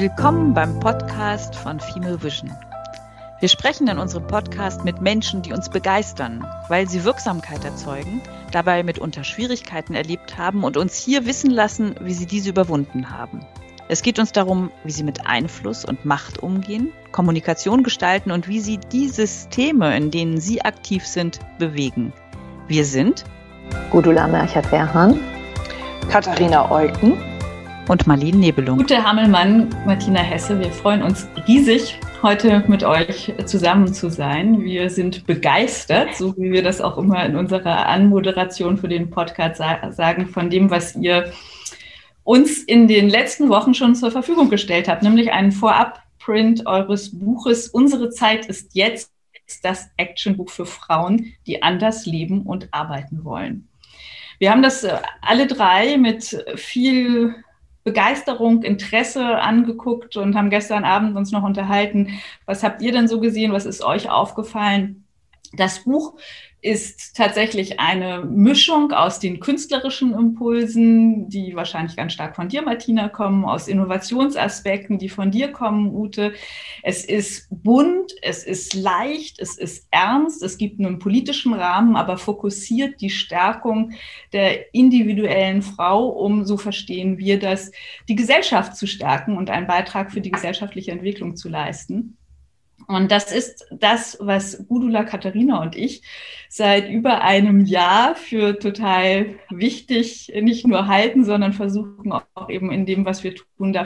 Willkommen beim Podcast von Female Vision. Wir sprechen in unserem Podcast mit Menschen, die uns begeistern, weil sie Wirksamkeit erzeugen, dabei mitunter Schwierigkeiten erlebt haben und uns hier wissen lassen, wie sie diese überwunden haben. Es geht uns darum, wie sie mit Einfluss und Macht umgehen, Kommunikation gestalten und wie sie die Systeme, in denen sie aktiv sind, bewegen. Wir sind Gudula Merchert-Werhan, Katharina Eucken und Marlene Nebelung. Gute Hammelmann, Martina Hesse, wir freuen uns riesig, heute mit euch zusammen zu sein. Wir sind begeistert, so wie wir das auch immer in unserer Anmoderation für den Podcast sagen, von dem, was ihr uns in den letzten Wochen schon zur Verfügung gestellt habt, nämlich einen Vorabprint eures Buches Unsere Zeit ist jetzt das Actionbuch für Frauen, die anders leben und arbeiten wollen. Wir haben das äh, alle drei mit viel Begeisterung, Interesse angeguckt und haben gestern Abend uns noch unterhalten. Was habt ihr denn so gesehen? Was ist euch aufgefallen? Das Buch ist tatsächlich eine Mischung aus den künstlerischen Impulsen, die wahrscheinlich ganz stark von dir, Martina, kommen, aus Innovationsaspekten, die von dir kommen, Ute. Es ist bunt, es ist leicht, es ist ernst, es gibt einen politischen Rahmen, aber fokussiert die Stärkung der individuellen Frau, um, so verstehen wir das, die Gesellschaft zu stärken und einen Beitrag für die gesellschaftliche Entwicklung zu leisten. Und das ist das, was Gudula, Katharina und ich seit über einem Jahr für total wichtig nicht nur halten, sondern versuchen auch eben in dem, was wir tun,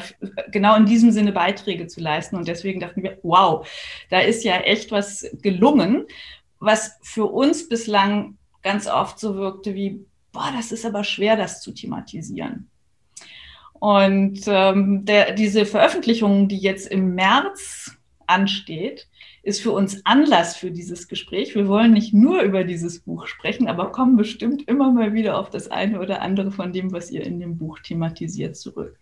genau in diesem Sinne Beiträge zu leisten. Und deswegen dachten wir, wow, da ist ja echt was gelungen, was für uns bislang ganz oft so wirkte wie, boah, das ist aber schwer, das zu thematisieren. Und ähm, der, diese Veröffentlichungen, die jetzt im März ansteht, ist für uns Anlass für dieses Gespräch. Wir wollen nicht nur über dieses Buch sprechen, aber kommen bestimmt immer mal wieder auf das eine oder andere von dem, was ihr in dem Buch thematisiert, zurück.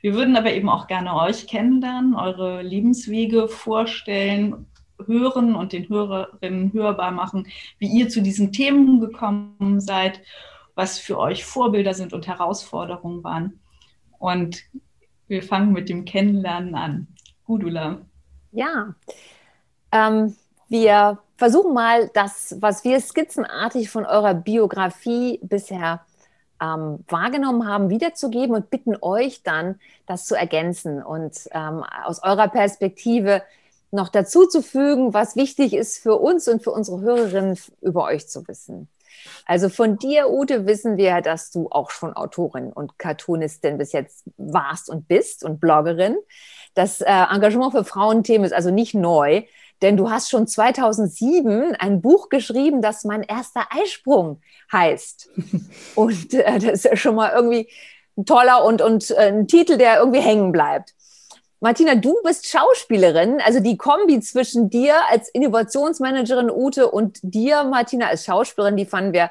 Wir würden aber eben auch gerne euch kennenlernen, eure Lebenswege vorstellen, hören und den Hörerinnen hörbar machen, wie ihr zu diesen Themen gekommen seid, was für euch Vorbilder sind und Herausforderungen waren. Und wir fangen mit dem Kennenlernen an. Gudula. Ja, ähm, wir versuchen mal das, was wir skizzenartig von eurer Biografie bisher ähm, wahrgenommen haben, wiederzugeben und bitten euch dann, das zu ergänzen und ähm, aus eurer Perspektive noch dazuzufügen, was wichtig ist für uns und für unsere Hörerinnen über euch zu wissen. Also von dir, Ute, wissen wir, dass du auch schon Autorin und Cartoonistin bis jetzt warst und bist und Bloggerin. Das äh, Engagement für Frauenthemen ist also nicht neu, denn du hast schon 2007 ein Buch geschrieben, das mein erster Eisprung heißt. und äh, das ist ja schon mal irgendwie ein toller und, und äh, ein Titel, der irgendwie hängen bleibt. Martina, du bist Schauspielerin, also die Kombi zwischen dir als Innovationsmanagerin Ute und dir, Martina, als Schauspielerin, die fanden wir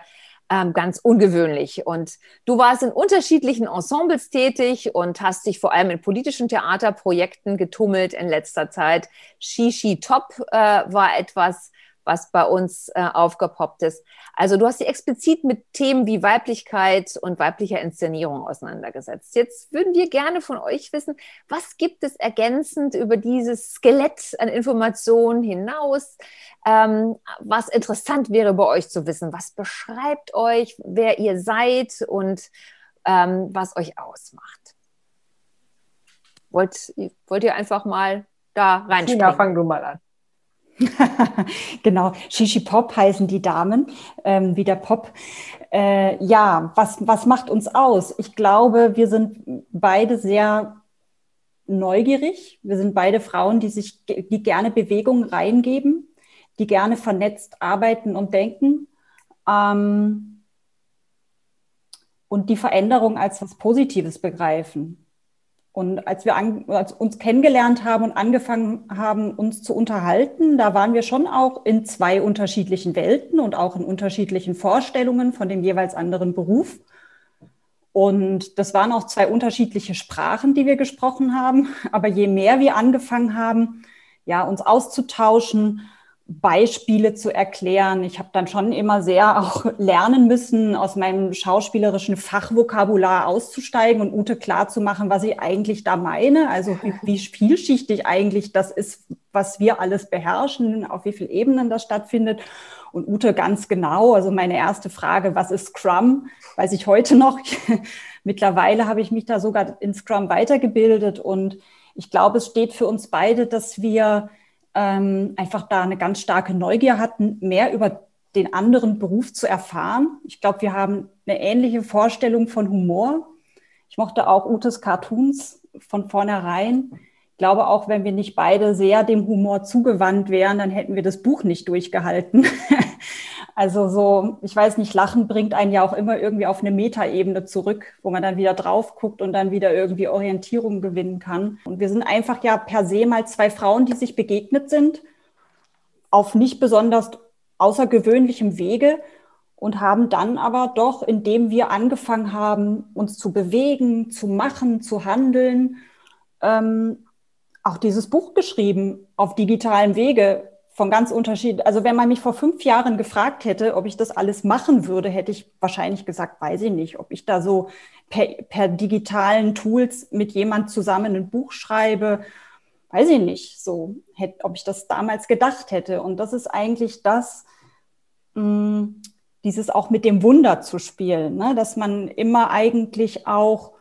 ähm, ganz ungewöhnlich. Und du warst in unterschiedlichen Ensembles tätig und hast dich vor allem in politischen Theaterprojekten getummelt in letzter Zeit. Shishi Top äh, war etwas, was bei uns äh, aufgepoppt ist. Also du hast dich explizit mit Themen wie Weiblichkeit und weiblicher Inszenierung auseinandergesetzt. Jetzt würden wir gerne von euch wissen, was gibt es ergänzend über dieses Skelett an Informationen hinaus, ähm, was interessant wäre bei euch zu wissen. Was beschreibt euch, wer ihr seid und ähm, was euch ausmacht? Wollt, wollt ihr einfach mal da reinspringen? Ja, fang du mal an. genau, Shishi Pop heißen die Damen, ähm, wie der Pop. Äh, ja, was, was macht uns aus? Ich glaube, wir sind beide sehr neugierig. Wir sind beide Frauen, die sich, die gerne Bewegung reingeben, die gerne vernetzt arbeiten und denken. Ähm, und die Veränderung als was Positives begreifen. Und als wir an, als uns kennengelernt haben und angefangen haben, uns zu unterhalten, da waren wir schon auch in zwei unterschiedlichen Welten und auch in unterschiedlichen Vorstellungen von dem jeweils anderen Beruf. Und das waren auch zwei unterschiedliche Sprachen, die wir gesprochen haben. Aber je mehr wir angefangen haben, ja, uns auszutauschen Beispiele zu erklären. Ich habe dann schon immer sehr auch lernen müssen, aus meinem schauspielerischen Fachvokabular auszusteigen und Ute klarzumachen, was ich eigentlich da meine. Also wie, wie vielschichtig eigentlich das ist, was wir alles beherrschen, auf wie vielen Ebenen das stattfindet. Und Ute ganz genau, also meine erste Frage, was ist Scrum, weiß ich heute noch. Mittlerweile habe ich mich da sogar in Scrum weitergebildet und ich glaube, es steht für uns beide, dass wir ähm, einfach da eine ganz starke Neugier hatten, mehr über den anderen Beruf zu erfahren. Ich glaube, wir haben eine ähnliche Vorstellung von Humor. Ich mochte auch Utes Cartoons von vornherein. Ich glaube auch, wenn wir nicht beide sehr dem Humor zugewandt wären, dann hätten wir das Buch nicht durchgehalten. Also so, ich weiß nicht, Lachen bringt einen ja auch immer irgendwie auf eine Metaebene zurück, wo man dann wieder drauf guckt und dann wieder irgendwie Orientierung gewinnen kann. Und wir sind einfach ja per se mal zwei Frauen, die sich begegnet sind, auf nicht besonders außergewöhnlichem Wege und haben dann aber doch, indem wir angefangen haben, uns zu bewegen, zu machen, zu handeln, ähm, auch dieses Buch geschrieben auf digitalem Wege, von ganz unterschiedlichen. Also wenn man mich vor fünf Jahren gefragt hätte, ob ich das alles machen würde, hätte ich wahrscheinlich gesagt, weiß ich nicht, ob ich da so per, per digitalen Tools mit jemand zusammen ein Buch schreibe, weiß ich nicht, so hätte, ob ich das damals gedacht hätte. Und das ist eigentlich das, mh, mm, dieses auch mit dem Wunder zu spielen, ne? dass man immer eigentlich auch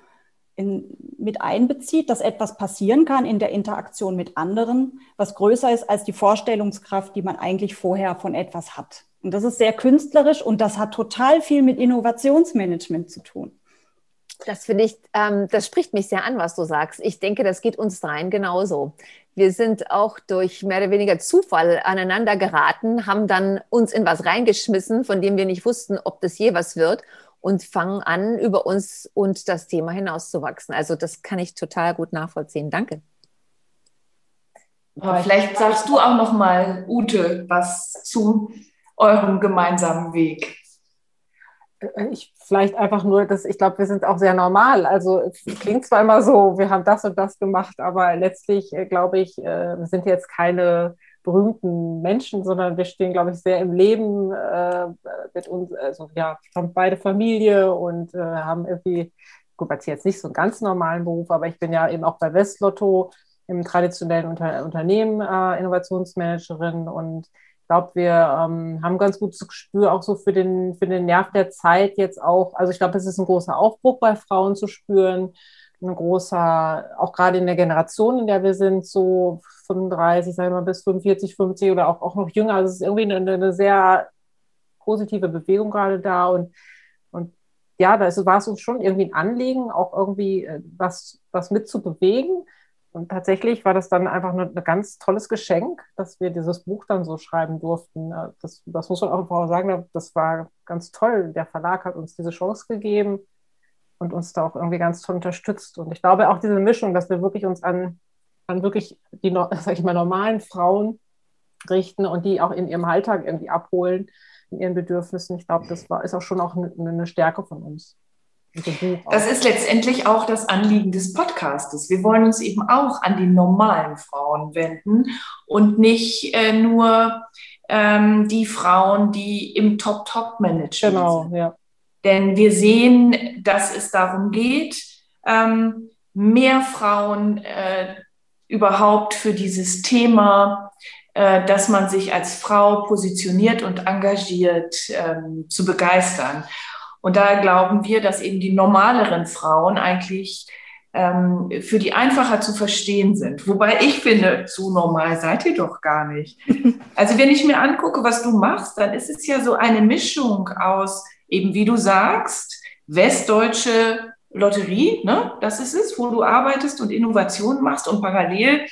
in, mit einbezieht, dass etwas passieren kann in der Interaktion mit anderen, was größer ist als die Vorstellungskraft, die man eigentlich vorher von etwas hat. Und das ist sehr künstlerisch und das hat total viel mit Innovationsmanagement zu tun. Das finde ich, ähm, das spricht mich sehr an, was du sagst. Ich denke, das geht uns dreien genauso. Wir sind auch durch mehr oder weniger Zufall aneinander geraten, haben dann uns in was reingeschmissen, von dem wir nicht wussten, ob das je was wird und fangen an, über uns und das Thema hinauszuwachsen. Also das kann ich total gut nachvollziehen. Danke. Vielleicht sagst du auch noch mal, Ute, was zu eurem gemeinsamen Weg. Äh, ich vielleicht einfach nur, dass ich glaube, wir sind auch sehr normal. Also es klingt zwar immer so, wir haben das und das gemacht, aber letztlich äh, glaube ich, äh, sind jetzt keine berühmten Menschen, sondern wir stehen, glaube ich, sehr im Leben äh, mit uns, also ja, haben beide Familie und äh, haben irgendwie, gut, jetzt jetzt nicht so einen ganz normalen Beruf, aber ich bin ja eben auch bei Westlotto im traditionellen Unter Unternehmen äh, Innovationsmanagerin und ich glaube, wir ähm, haben ganz gutes Gespür auch so für den, für den Nerv der Zeit jetzt auch. Also ich glaube, es ist ein großer Aufbruch bei Frauen zu spüren ein großer, auch gerade in der Generation, in der wir sind, so 35, sagen wir mal, bis 45, 50 oder auch, auch noch jünger. Also es ist irgendwie eine, eine sehr positive Bewegung gerade da und, und ja, da war es uns schon irgendwie ein Anliegen, auch irgendwie äh, was, was mitzubewegen. Und tatsächlich war das dann einfach ein ganz tolles Geschenk, dass wir dieses Buch dann so schreiben durften. Äh, das, das muss man auch sagen, das war ganz toll. Der Verlag hat uns diese Chance gegeben und uns da auch irgendwie ganz toll unterstützt. Und ich glaube auch diese Mischung, dass wir wirklich uns an, an wirklich die, sag ich mal, normalen Frauen richten und die auch in ihrem Alltag irgendwie abholen, in ihren Bedürfnissen. Ich glaube, das war, ist auch schon auch eine, eine Stärke von uns. Das ist letztendlich auch das Anliegen des Podcastes. Wir wollen uns eben auch an die normalen Frauen wenden und nicht äh, nur ähm, die Frauen, die im Top-Top-Management genau, sind. Ja. Denn wir sehen, dass es darum geht, ähm, mehr Frauen äh, überhaupt für dieses Thema, äh, dass man sich als Frau positioniert und engagiert, ähm, zu begeistern. Und da glauben wir, dass eben die normaleren Frauen eigentlich ähm, für die einfacher zu verstehen sind. Wobei ich finde, so normal seid ihr doch gar nicht. Also wenn ich mir angucke, was du machst, dann ist es ja so eine Mischung aus eben wie du sagst, Westdeutsche Lotterie, ne? das ist es, wo du arbeitest und Innovationen machst und parallel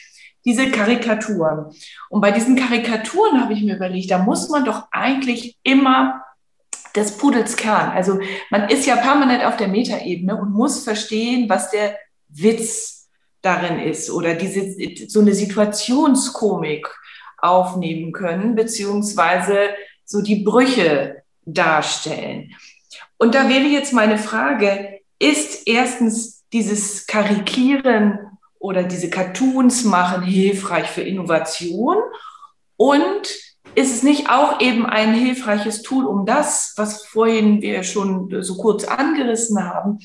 diese Karikaturen. Und bei diesen Karikaturen habe ich mir überlegt, da muss man doch eigentlich immer des Pudels Kern. Also man ist ja permanent auf der Metaebene und muss verstehen, was der Witz darin ist oder diese, so eine Situationskomik aufnehmen können, beziehungsweise so die Brüche darstellen. Und da wäre jetzt meine Frage, ist erstens dieses Karikieren oder diese Cartoons machen hilfreich für Innovation? Und ist es nicht auch eben ein hilfreiches Tool, um das, was vorhin wir schon so kurz angerissen haben,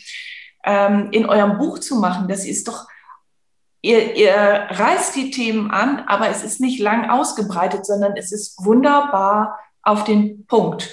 ähm, in eurem Buch zu machen? Das ist doch, ihr, ihr reißt die Themen an, aber es ist nicht lang ausgebreitet, sondern es ist wunderbar auf den Punkt.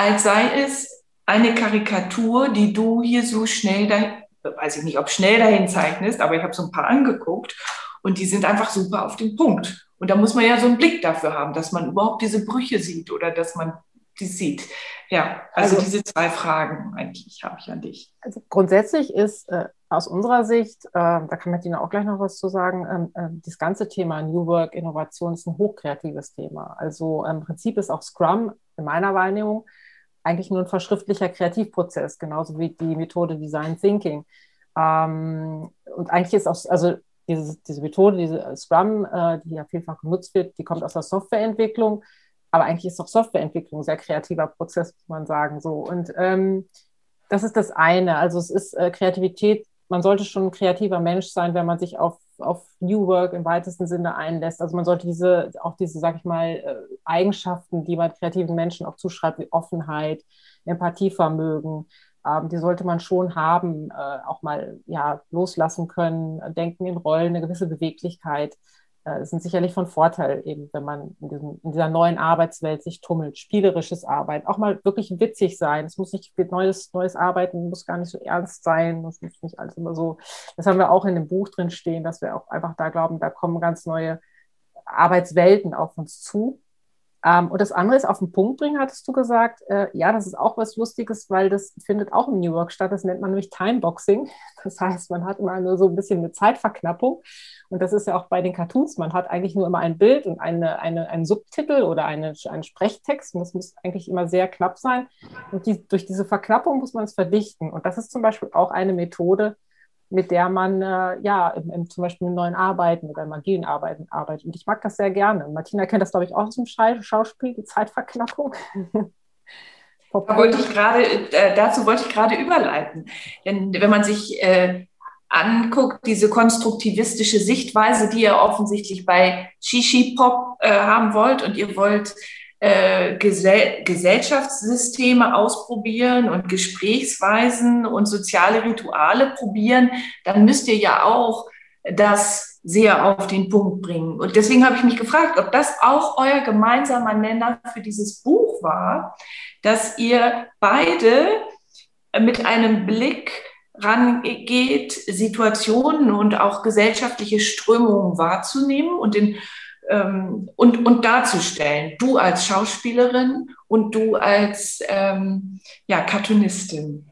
Als sei es eine Karikatur, die du hier so schnell, dahin, weiß ich nicht, ob schnell dahin zeichnest, aber ich habe so ein paar angeguckt und die sind einfach super auf den Punkt. Und da muss man ja so einen Blick dafür haben, dass man überhaupt diese Brüche sieht oder dass man die sieht. Ja, also, also diese zwei Fragen eigentlich habe ich an dich. Also grundsätzlich ist äh, aus unserer Sicht, äh, da kann Martina auch gleich noch was zu sagen, ähm, äh, das ganze Thema New Work, Innovation ist ein hochkreatives Thema. Also im Prinzip ist auch Scrum in meiner Wahrnehmung eigentlich nur ein verschriftlicher Kreativprozess, genauso wie die Methode Design Thinking. Ähm, und eigentlich ist auch, also diese, diese Methode, diese Scrum, äh, die ja vielfach genutzt wird, die kommt aus der Softwareentwicklung. Aber eigentlich ist auch Softwareentwicklung ein sehr kreativer Prozess, muss man sagen. So. Und ähm, das ist das eine. Also es ist äh, Kreativität, man sollte schon ein kreativer Mensch sein, wenn man sich auf, auf New Work im weitesten Sinne einlässt. Also man sollte diese, auch diese, sag ich mal, äh, Eigenschaften, die man kreativen Menschen auch zuschreibt, wie Offenheit, Empathievermögen, ähm, die sollte man schon haben, äh, auch mal ja, loslassen können, denken in Rollen, eine gewisse Beweglichkeit. Äh, sind sicherlich von Vorteil, eben wenn man in, diesem, in dieser neuen Arbeitswelt sich tummelt, spielerisches Arbeiten, auch mal wirklich witzig sein. Es muss nicht neues, neues Arbeiten, muss gar nicht so ernst sein, es muss nicht alles immer so. Das haben wir auch in dem Buch drin stehen, dass wir auch einfach da glauben, da kommen ganz neue Arbeitswelten auf uns zu. Ähm, und das andere ist auf den Punkt bringen, hattest du gesagt. Äh, ja, das ist auch was Lustiges, weil das findet auch im New York statt. Das nennt man nämlich Timeboxing. Das heißt, man hat immer nur so ein bisschen eine Zeitverknappung. Und das ist ja auch bei den Cartoons. Man hat eigentlich nur immer ein Bild und eine, eine, einen Subtitel oder eine, einen Sprechtext. Und das muss eigentlich immer sehr knapp sein. Und die, durch diese Verknappung muss man es verdichten. Und das ist zum Beispiel auch eine Methode, mit der man äh, ja im, im, zum Beispiel in neuen Arbeiten oder im agilen Arbeiten arbeitet. Und ich mag das sehr gerne. Martina kennt das, glaube ich, auch aus dem Schauspiel, die Zeitverknappung. da wollte ich grade, äh, dazu wollte ich gerade überleiten. Denn wenn man sich äh, anguckt, diese konstruktivistische Sichtweise, die ihr offensichtlich bei Shishi Pop äh, haben wollt und ihr wollt äh, Gesell Gesellschaftssysteme ausprobieren und Gesprächsweisen und soziale Rituale probieren, dann müsst ihr ja auch das sehr auf den Punkt bringen. Und deswegen habe ich mich gefragt, ob das auch euer gemeinsamer Nenner für dieses Buch war, dass ihr beide mit einem Blick rangeht, Situationen und auch gesellschaftliche Strömungen wahrzunehmen und in ähm, und, und darzustellen. Du als Schauspielerin und du als ähm, ja, Cartoonistin.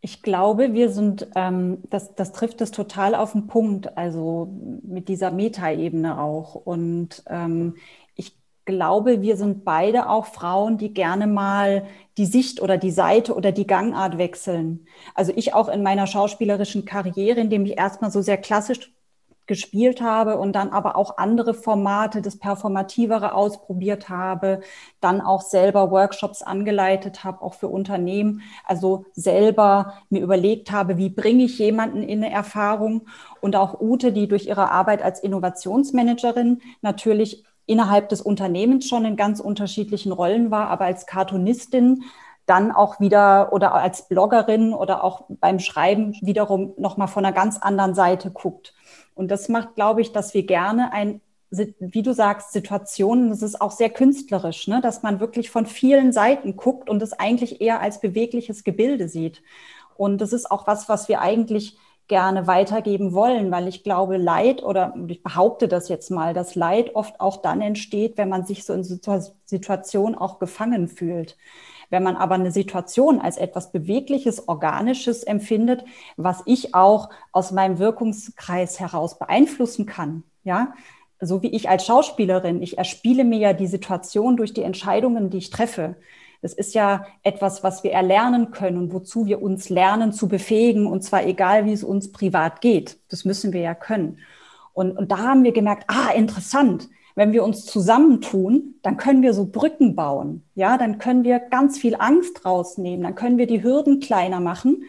Ich glaube, wir sind, ähm, das, das trifft es total auf den Punkt, also mit dieser Metaebene auch. Und ähm, ich glaube, wir sind beide auch Frauen, die gerne mal die Sicht oder die Seite oder die Gangart wechseln. Also ich auch in meiner schauspielerischen Karriere, indem ich erstmal so sehr klassisch gespielt habe und dann aber auch andere Formate, das Performativere ausprobiert habe, dann auch selber Workshops angeleitet habe, auch für Unternehmen, also selber mir überlegt habe, wie bringe ich jemanden in eine Erfahrung und auch Ute, die durch ihre Arbeit als Innovationsmanagerin natürlich innerhalb des Unternehmens schon in ganz unterschiedlichen Rollen war, aber als Cartoonistin dann auch wieder oder als Bloggerin oder auch beim Schreiben wiederum nochmal von einer ganz anderen Seite guckt. Und das macht, glaube ich, dass wir gerne ein, wie du sagst, Situationen, das ist auch sehr künstlerisch, ne? dass man wirklich von vielen Seiten guckt und es eigentlich eher als bewegliches Gebilde sieht. Und das ist auch was, was wir eigentlich gerne weitergeben wollen, weil ich glaube, Leid oder ich behaupte das jetzt mal, dass Leid oft auch dann entsteht, wenn man sich so in Situationen auch gefangen fühlt. Wenn man aber eine Situation als etwas Bewegliches, Organisches empfindet, was ich auch aus meinem Wirkungskreis heraus beeinflussen kann, ja, so wie ich als Schauspielerin, ich erspiele mir ja die Situation durch die Entscheidungen, die ich treffe. Das ist ja etwas, was wir erlernen können und wozu wir uns lernen zu befähigen, und zwar egal, wie es uns privat geht. Das müssen wir ja können. Und, und da haben wir gemerkt, ah, interessant. Wenn wir uns zusammentun, dann können wir so Brücken bauen. Ja, dann können wir ganz viel Angst rausnehmen. Dann können wir die Hürden kleiner machen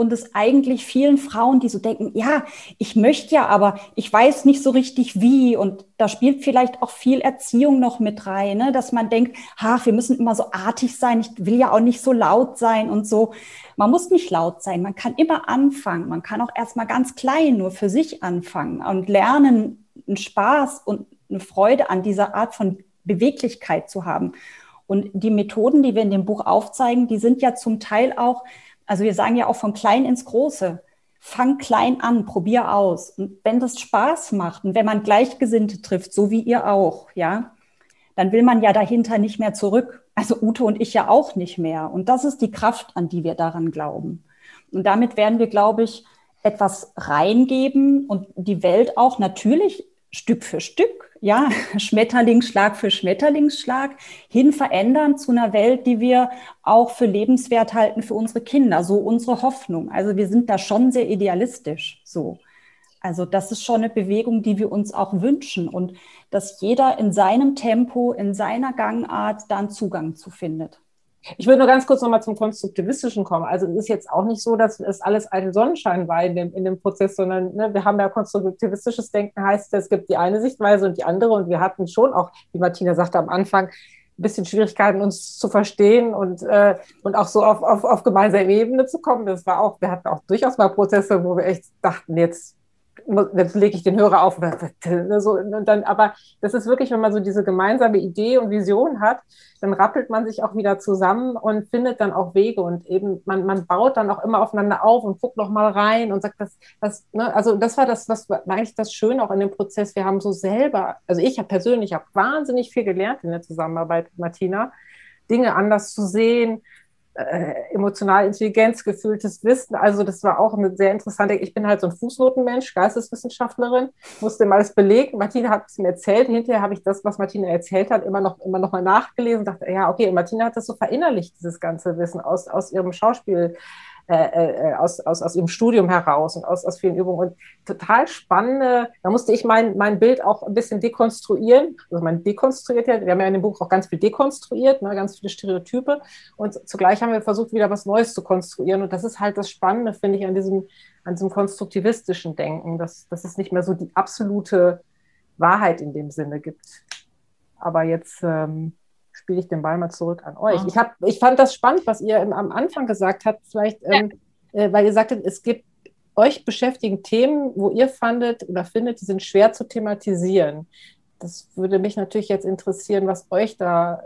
und es eigentlich vielen Frauen, die so denken, ja, ich möchte ja, aber ich weiß nicht so richtig wie. Und da spielt vielleicht auch viel Erziehung noch mit rein, ne? dass man denkt, ha, wir müssen immer so artig sein, ich will ja auch nicht so laut sein und so. Man muss nicht laut sein, man kann immer anfangen. Man kann auch erstmal ganz klein nur für sich anfangen und lernen, einen Spaß und eine Freude an dieser Art von Beweglichkeit zu haben. Und die Methoden, die wir in dem Buch aufzeigen, die sind ja zum Teil auch also wir sagen ja auch von klein ins Große. Fang klein an, probier aus. Und wenn das Spaß macht und wenn man Gleichgesinnte trifft, so wie ihr auch, ja, dann will man ja dahinter nicht mehr zurück. Also Ute und ich ja auch nicht mehr. Und das ist die Kraft, an die wir daran glauben. Und damit werden wir, glaube ich, etwas reingeben und die Welt auch natürlich Stück für Stück, ja, Schmetterlingsschlag für Schmetterlingsschlag hin verändern zu einer Welt, die wir auch für lebenswert halten für unsere Kinder, so unsere Hoffnung. Also wir sind da schon sehr idealistisch, so. Also das ist schon eine Bewegung, die wir uns auch wünschen und dass jeder in seinem Tempo, in seiner Gangart dann Zugang zu findet. Ich würde nur ganz kurz nochmal zum Konstruktivistischen kommen. Also es ist jetzt auch nicht so, dass es alles ein Sonnenschein war in dem, in dem Prozess, sondern ne, wir haben ja konstruktivistisches Denken, heißt es gibt die eine Sichtweise und die andere und wir hatten schon auch, wie Martina sagte am Anfang, ein bisschen Schwierigkeiten, uns zu verstehen und, äh, und auch so auf, auf, auf gemeinsame Ebene zu kommen. Das war auch, wir hatten auch durchaus mal Prozesse, wo wir echt dachten, jetzt jetzt lege ich den Hörer auf. So, und dann, aber das ist wirklich, wenn man so diese gemeinsame Idee und Vision hat, dann rappelt man sich auch wieder zusammen und findet dann auch Wege und eben man, man baut dann auch immer aufeinander auf und guckt noch mal rein und sagt, das, das, ne, also das war das, was war eigentlich das Schöne auch in dem Prozess. Wir haben so selber, also ich habe persönlich habe wahnsinnig viel gelernt in der Zusammenarbeit mit Martina, Dinge anders zu sehen, äh, emotionale Intelligenz, gefühltes Wissen. Also das war auch eine sehr interessante, ich bin halt so ein Fußnotenmensch, Geisteswissenschaftlerin, musste mal alles belegen. Martina hat es mir erzählt, hinterher habe ich das, was Martina erzählt hat, immer noch, immer noch mal nachgelesen, dachte, ja, okay, Martina hat das so verinnerlicht, dieses ganze Wissen aus, aus ihrem Schauspiel. Äh, äh, aus, aus, aus ihrem Studium heraus und aus, aus vielen Übungen. Und total spannende, da musste ich mein, mein Bild auch ein bisschen dekonstruieren. Also man dekonstruiert ja, wir haben ja in dem Buch auch ganz viel dekonstruiert, ne, ganz viele Stereotype. Und zugleich haben wir versucht, wieder was Neues zu konstruieren. Und das ist halt das Spannende, finde ich, an diesem, an diesem konstruktivistischen Denken, dass, dass es nicht mehr so die absolute Wahrheit in dem Sinne gibt. Aber jetzt ähm, spiele ich den Ball mal zurück an euch. Ich, hab, ich fand das spannend, was ihr im, am Anfang gesagt habt, vielleicht, ähm, äh, weil ihr sagtet, es gibt euch beschäftigen Themen, wo ihr fandet oder findet, die sind schwer zu thematisieren. Das würde mich natürlich jetzt interessieren, was euch da äh,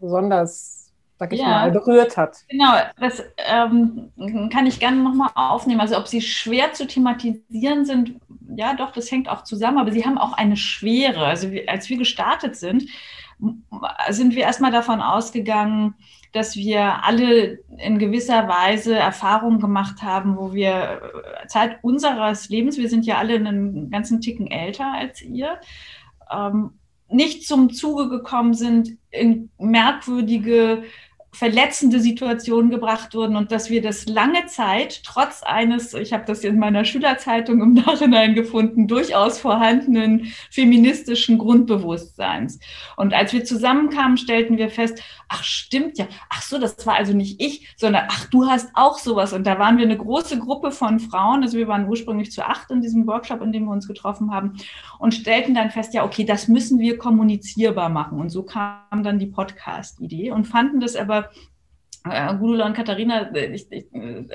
besonders, sag ich ja, mal, berührt hat. Genau, das ähm, kann ich gerne nochmal aufnehmen. Also ob sie schwer zu thematisieren sind, ja doch, das hängt auch zusammen, aber sie haben auch eine Schwere. Also als wir gestartet sind, sind wir erstmal davon ausgegangen, dass wir alle in gewisser Weise Erfahrungen gemacht haben, wo wir äh, Zeit unseres Lebens, wir sind ja alle einen ganzen Ticken älter als ihr, ähm, nicht zum Zuge gekommen sind in merkwürdige verletzende Situationen gebracht wurden und dass wir das lange Zeit trotz eines, ich habe das in meiner Schülerzeitung im Nachhinein gefunden, durchaus vorhandenen feministischen Grundbewusstseins. Und als wir zusammenkamen, stellten wir fest, ach stimmt ja, ach so, das war also nicht ich, sondern ach, du hast auch sowas. Und da waren wir eine große Gruppe von Frauen, also wir waren ursprünglich zu acht in diesem Workshop, in dem wir uns getroffen haben und stellten dann fest, ja, okay, das müssen wir kommunizierbar machen. Und so kam dann die Podcast-Idee und fanden das aber äh, Gudula und Katharina, äh, ich, ich äh,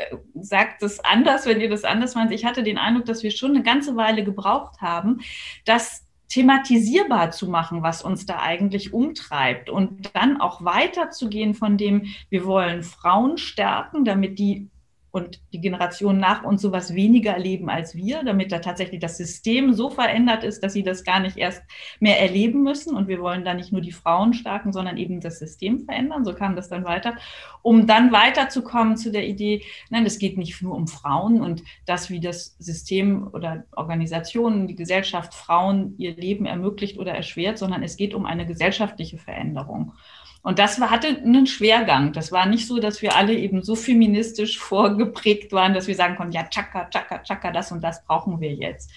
das anders, wenn ihr das anders meint. Ich hatte den Eindruck, dass wir schon eine ganze Weile gebraucht haben, das thematisierbar zu machen, was uns da eigentlich umtreibt und dann auch weiterzugehen von dem, wir wollen Frauen stärken, damit die und die Generation nach uns sowas weniger erleben als wir, damit da tatsächlich das System so verändert ist, dass sie das gar nicht erst mehr erleben müssen. Und wir wollen da nicht nur die Frauen stärken, sondern eben das System verändern. So kam das dann weiter, um dann weiterzukommen zu der Idee, nein, es geht nicht nur um Frauen und das, wie das System oder Organisationen, die Gesellschaft Frauen ihr Leben ermöglicht oder erschwert, sondern es geht um eine gesellschaftliche Veränderung. Und das hatte einen Schwergang. Das war nicht so, dass wir alle eben so feministisch vorgeprägt waren, dass wir sagen konnten, ja, tschakka, tschakka, tschakka, das und das brauchen wir jetzt.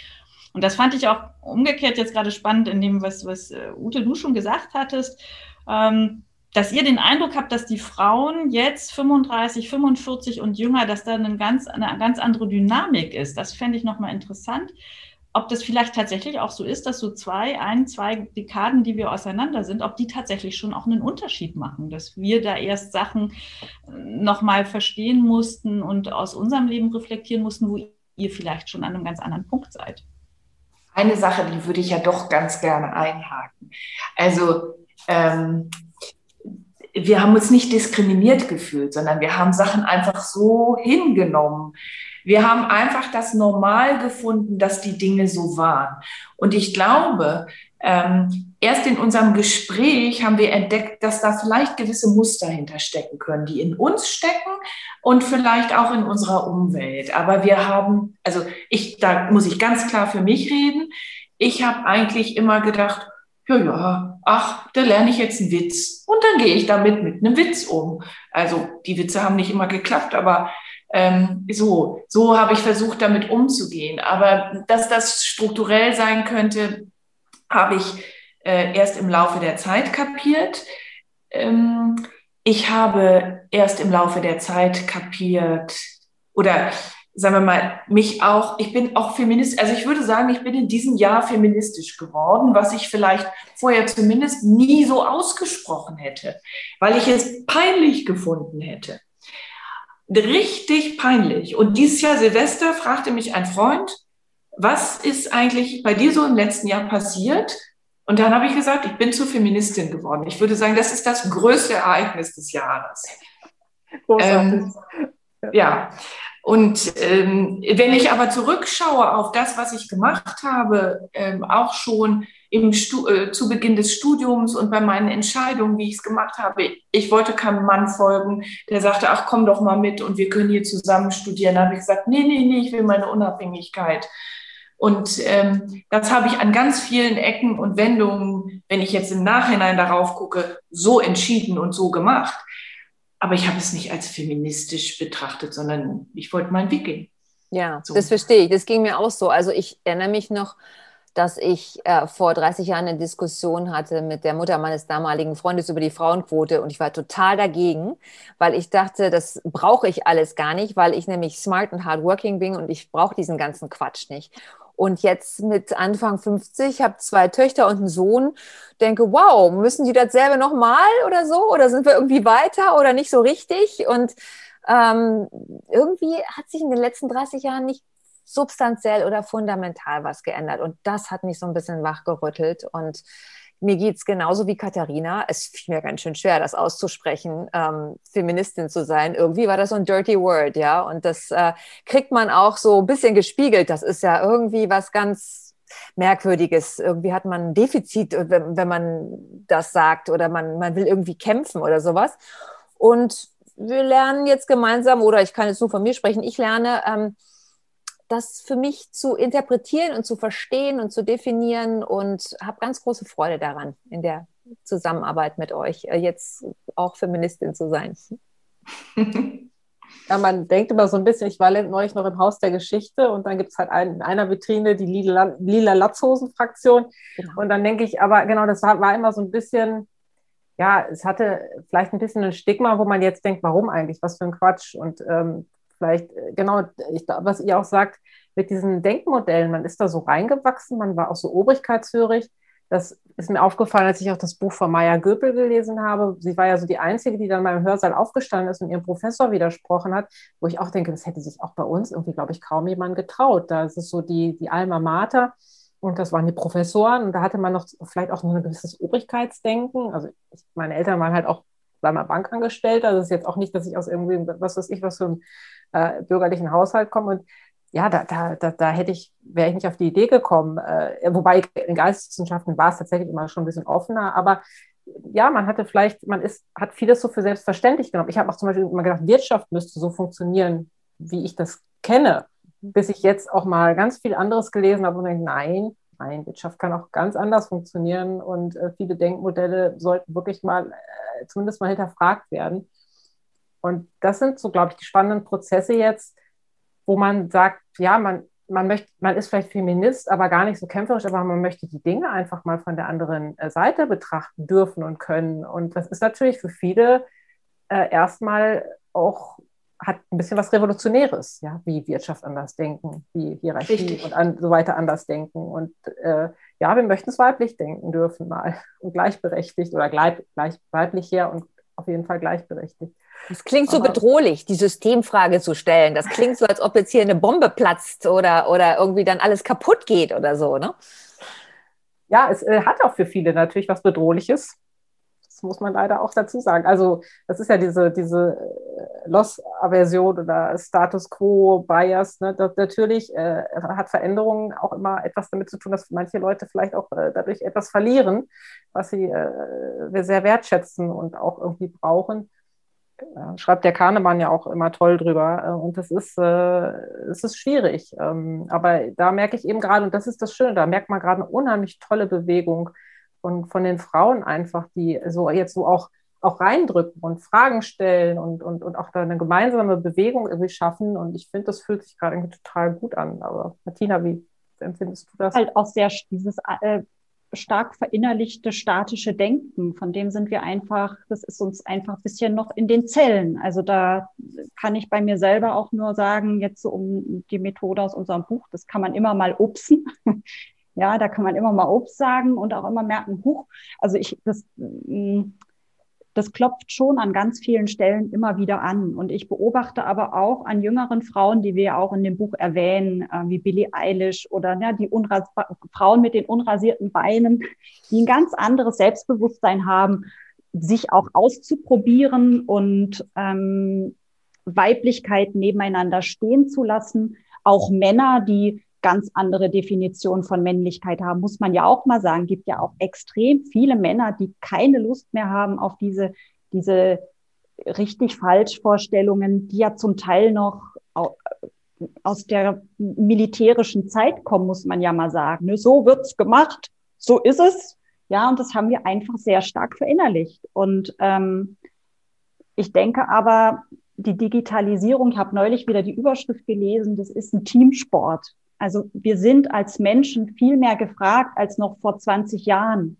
Und das fand ich auch umgekehrt jetzt gerade spannend in dem, was, was äh, Ute, du schon gesagt hattest. Ähm, dass ihr den Eindruck habt, dass die Frauen jetzt 35, 45 und jünger, dass da eine ganz, eine ganz andere Dynamik ist. Das fände ich nochmal interessant. Ob das vielleicht tatsächlich auch so ist, dass so zwei, ein, zwei Dekaden, die wir auseinander sind, ob die tatsächlich schon auch einen Unterschied machen, dass wir da erst Sachen nochmal verstehen mussten und aus unserem Leben reflektieren mussten, wo ihr vielleicht schon an einem ganz anderen Punkt seid. Eine Sache, die würde ich ja doch ganz gerne einhaken. Also ähm, wir haben uns nicht diskriminiert gefühlt, sondern wir haben Sachen einfach so hingenommen. Wir haben einfach das normal gefunden, dass die Dinge so waren. Und ich glaube, ähm, erst in unserem Gespräch haben wir entdeckt, dass da vielleicht gewisse Muster hinterstecken können, die in uns stecken und vielleicht auch in unserer Umwelt. Aber wir haben, also ich, da muss ich ganz klar für mich reden. Ich habe eigentlich immer gedacht, ja, ja, ach, da lerne ich jetzt einen Witz und dann gehe ich damit mit einem Witz um. Also die Witze haben nicht immer geklappt, aber ähm, so, so habe ich versucht, damit umzugehen. Aber dass das strukturell sein könnte, habe ich äh, erst im Laufe der Zeit kapiert. Ähm, ich habe erst im Laufe der Zeit kapiert oder sagen wir mal, mich auch, ich bin auch feministisch, also ich würde sagen, ich bin in diesem Jahr feministisch geworden, was ich vielleicht vorher zumindest nie so ausgesprochen hätte, weil ich es peinlich gefunden hätte. Richtig peinlich. Und dieses Jahr Silvester fragte mich ein Freund, was ist eigentlich bei dir so im letzten Jahr passiert? Und dann habe ich gesagt, ich bin zur Feministin geworden. Ich würde sagen, das ist das größte Ereignis des Jahres. Ähm, ja, und ähm, wenn ich aber zurückschaue auf das, was ich gemacht habe, ähm, auch schon im Stu äh, zu Beginn des Studiums und bei meinen Entscheidungen, wie ich es gemacht habe, ich wollte keinem Mann folgen, der sagte, ach komm doch mal mit und wir können hier zusammen studieren. Da habe ich gesagt, nee, nee, nee, ich will meine Unabhängigkeit. Und ähm, das habe ich an ganz vielen Ecken und Wendungen, wenn ich jetzt im Nachhinein darauf gucke, so entschieden und so gemacht. Aber ich habe es nicht als feministisch betrachtet, sondern ich wollte meinen Weg gehen. Ja, so. das verstehe ich. Das ging mir auch so. Also ich erinnere mich noch, dass ich äh, vor 30 Jahren eine Diskussion hatte mit der Mutter meines damaligen Freundes über die Frauenquote und ich war total dagegen, weil ich dachte, das brauche ich alles gar nicht, weil ich nämlich smart und hardworking bin und ich brauche diesen ganzen Quatsch nicht. Und jetzt mit Anfang 50, habe zwei Töchter und einen Sohn, denke, wow, müssen die dasselbe nochmal oder so? Oder sind wir irgendwie weiter oder nicht so richtig? Und ähm, irgendwie hat sich in den letzten 30 Jahren nicht substanziell oder fundamental was geändert. Und das hat mich so ein bisschen wachgerüttelt. Und mir geht es genauso wie Katharina. Es fiel mir ganz schön schwer, das auszusprechen, ähm, Feministin zu sein. Irgendwie war das so ein dirty word, ja. Und das äh, kriegt man auch so ein bisschen gespiegelt. Das ist ja irgendwie was ganz Merkwürdiges. Irgendwie hat man ein Defizit, äh, wenn, wenn man das sagt oder man, man will irgendwie kämpfen oder sowas. Und wir lernen jetzt gemeinsam, oder ich kann jetzt nur von mir sprechen, ich lerne, ähm, das für mich zu interpretieren und zu verstehen und zu definieren und habe ganz große Freude daran, in der Zusammenarbeit mit euch äh, jetzt auch Feministin zu sein. Ja, man denkt immer so ein bisschen, ich war neulich noch im Haus der Geschichte und dann gibt es halt ein, in einer Vitrine die lila, lila Latzhosen-Fraktion. Genau. Und dann denke ich, aber genau, das war, war immer so ein bisschen, ja, es hatte vielleicht ein bisschen ein Stigma, wo man jetzt denkt, warum eigentlich, was für ein Quatsch. Und ähm, vielleicht, äh, genau, ich, was ihr auch sagt, mit diesen Denkmodellen, man ist da so reingewachsen, man war auch so obrigkeitshörig. Das ist mir aufgefallen, als ich auch das Buch von Maya Göpel gelesen habe. Sie war ja so die Einzige, die dann mal im Hörsaal aufgestanden ist und ihrem Professor widersprochen hat, wo ich auch denke, das hätte sich auch bei uns irgendwie, glaube ich, kaum jemand getraut. Da ist es so die, die Alma Mater und das waren die Professoren und da hatte man noch vielleicht auch noch ein gewisses Obrigkeitsdenken. Also ich, meine Eltern waren halt auch war mal Bankangestellter. Das ist jetzt auch nicht, dass ich aus irgendwie, was weiß ich, was für einem äh, bürgerlichen Haushalt komme. Und ja, da, da, da, da hätte ich, wäre ich nicht auf die Idee gekommen. Äh, wobei in Geisteswissenschaften war es tatsächlich immer schon ein bisschen offener, aber ja, man hatte vielleicht, man ist, hat vieles so für selbstverständlich genommen. Ich habe auch zum Beispiel immer gedacht, Wirtschaft müsste so funktionieren, wie ich das kenne, bis ich jetzt auch mal ganz viel anderes gelesen habe und denke, nein, nein, Wirtschaft kann auch ganz anders funktionieren und äh, viele Denkmodelle sollten wirklich mal äh, zumindest mal hinterfragt werden. Und das sind so, glaube ich, die spannenden Prozesse jetzt, wo man sagt, ja, man, man möchte, man ist vielleicht Feminist, aber gar nicht so kämpferisch, aber man möchte die Dinge einfach mal von der anderen äh, Seite betrachten dürfen und können. Und das ist natürlich für viele äh, erstmal auch hat ein bisschen was Revolutionäres, ja, wie Wirtschaft anders denken, wie Hierarchie Richtig. und an, so weiter anders denken. Und äh, ja, wir möchten es weiblich denken dürfen mal und gleichberechtigt oder gleich, gleich weiblich her und auf jeden Fall gleichberechtigt. Das klingt so bedrohlich, die Systemfrage zu stellen. Das klingt so, als ob jetzt hier eine Bombe platzt oder, oder irgendwie dann alles kaputt geht oder so, ne? Ja, es äh, hat auch für viele natürlich was Bedrohliches muss man leider auch dazu sagen. Also das ist ja diese, diese äh, Loss-Aversion oder Status Quo-Bias. Ne? natürlich äh, hat Veränderungen auch immer etwas damit zu tun, dass manche Leute vielleicht auch äh, dadurch etwas verlieren, was sie äh, sehr wertschätzen und auch irgendwie brauchen. Schreibt der Kahnemann ja auch immer toll drüber. Äh, und das ist, äh, es ist schwierig. Ähm, aber da merke ich eben gerade, und das ist das Schöne, da merkt man gerade eine unheimlich tolle Bewegung von, von den Frauen einfach, die so jetzt so auch, auch reindrücken und Fragen stellen und, und, und auch da eine gemeinsame Bewegung irgendwie schaffen. Und ich finde, das fühlt sich gerade total gut an. Aber Martina, wie empfindest du das? Halt auch sehr dieses äh, stark verinnerlichte statische Denken, von dem sind wir einfach, das ist uns einfach ein bisschen noch in den Zellen. Also da kann ich bei mir selber auch nur sagen, jetzt so um die Methode aus unserem Buch, das kann man immer mal upsen. Ja, da kann man immer mal Obst sagen und auch immer merken, huch, also ich, das, mm, das klopft schon an ganz vielen Stellen immer wieder an. Und ich beobachte aber auch an jüngeren Frauen, die wir auch in dem Buch erwähnen, äh, wie Billie Eilish oder ja, die Unras Frauen mit den unrasierten Beinen, die ein ganz anderes Selbstbewusstsein haben, sich auch auszuprobieren und ähm, Weiblichkeit nebeneinander stehen zu lassen. Auch Männer, die ganz andere Definition von Männlichkeit haben, muss man ja auch mal sagen. Gibt ja auch extrem viele Männer, die keine Lust mehr haben auf diese, diese richtig falsch Vorstellungen, die ja zum Teil noch aus der militärischen Zeit kommen, muss man ja mal sagen. Ne, so wird's gemacht, so ist es. Ja, und das haben wir einfach sehr stark verinnerlicht. Und ähm, ich denke aber, die Digitalisierung, ich habe neulich wieder die Überschrift gelesen, das ist ein Teamsport. Also wir sind als Menschen viel mehr gefragt als noch vor 20 Jahren,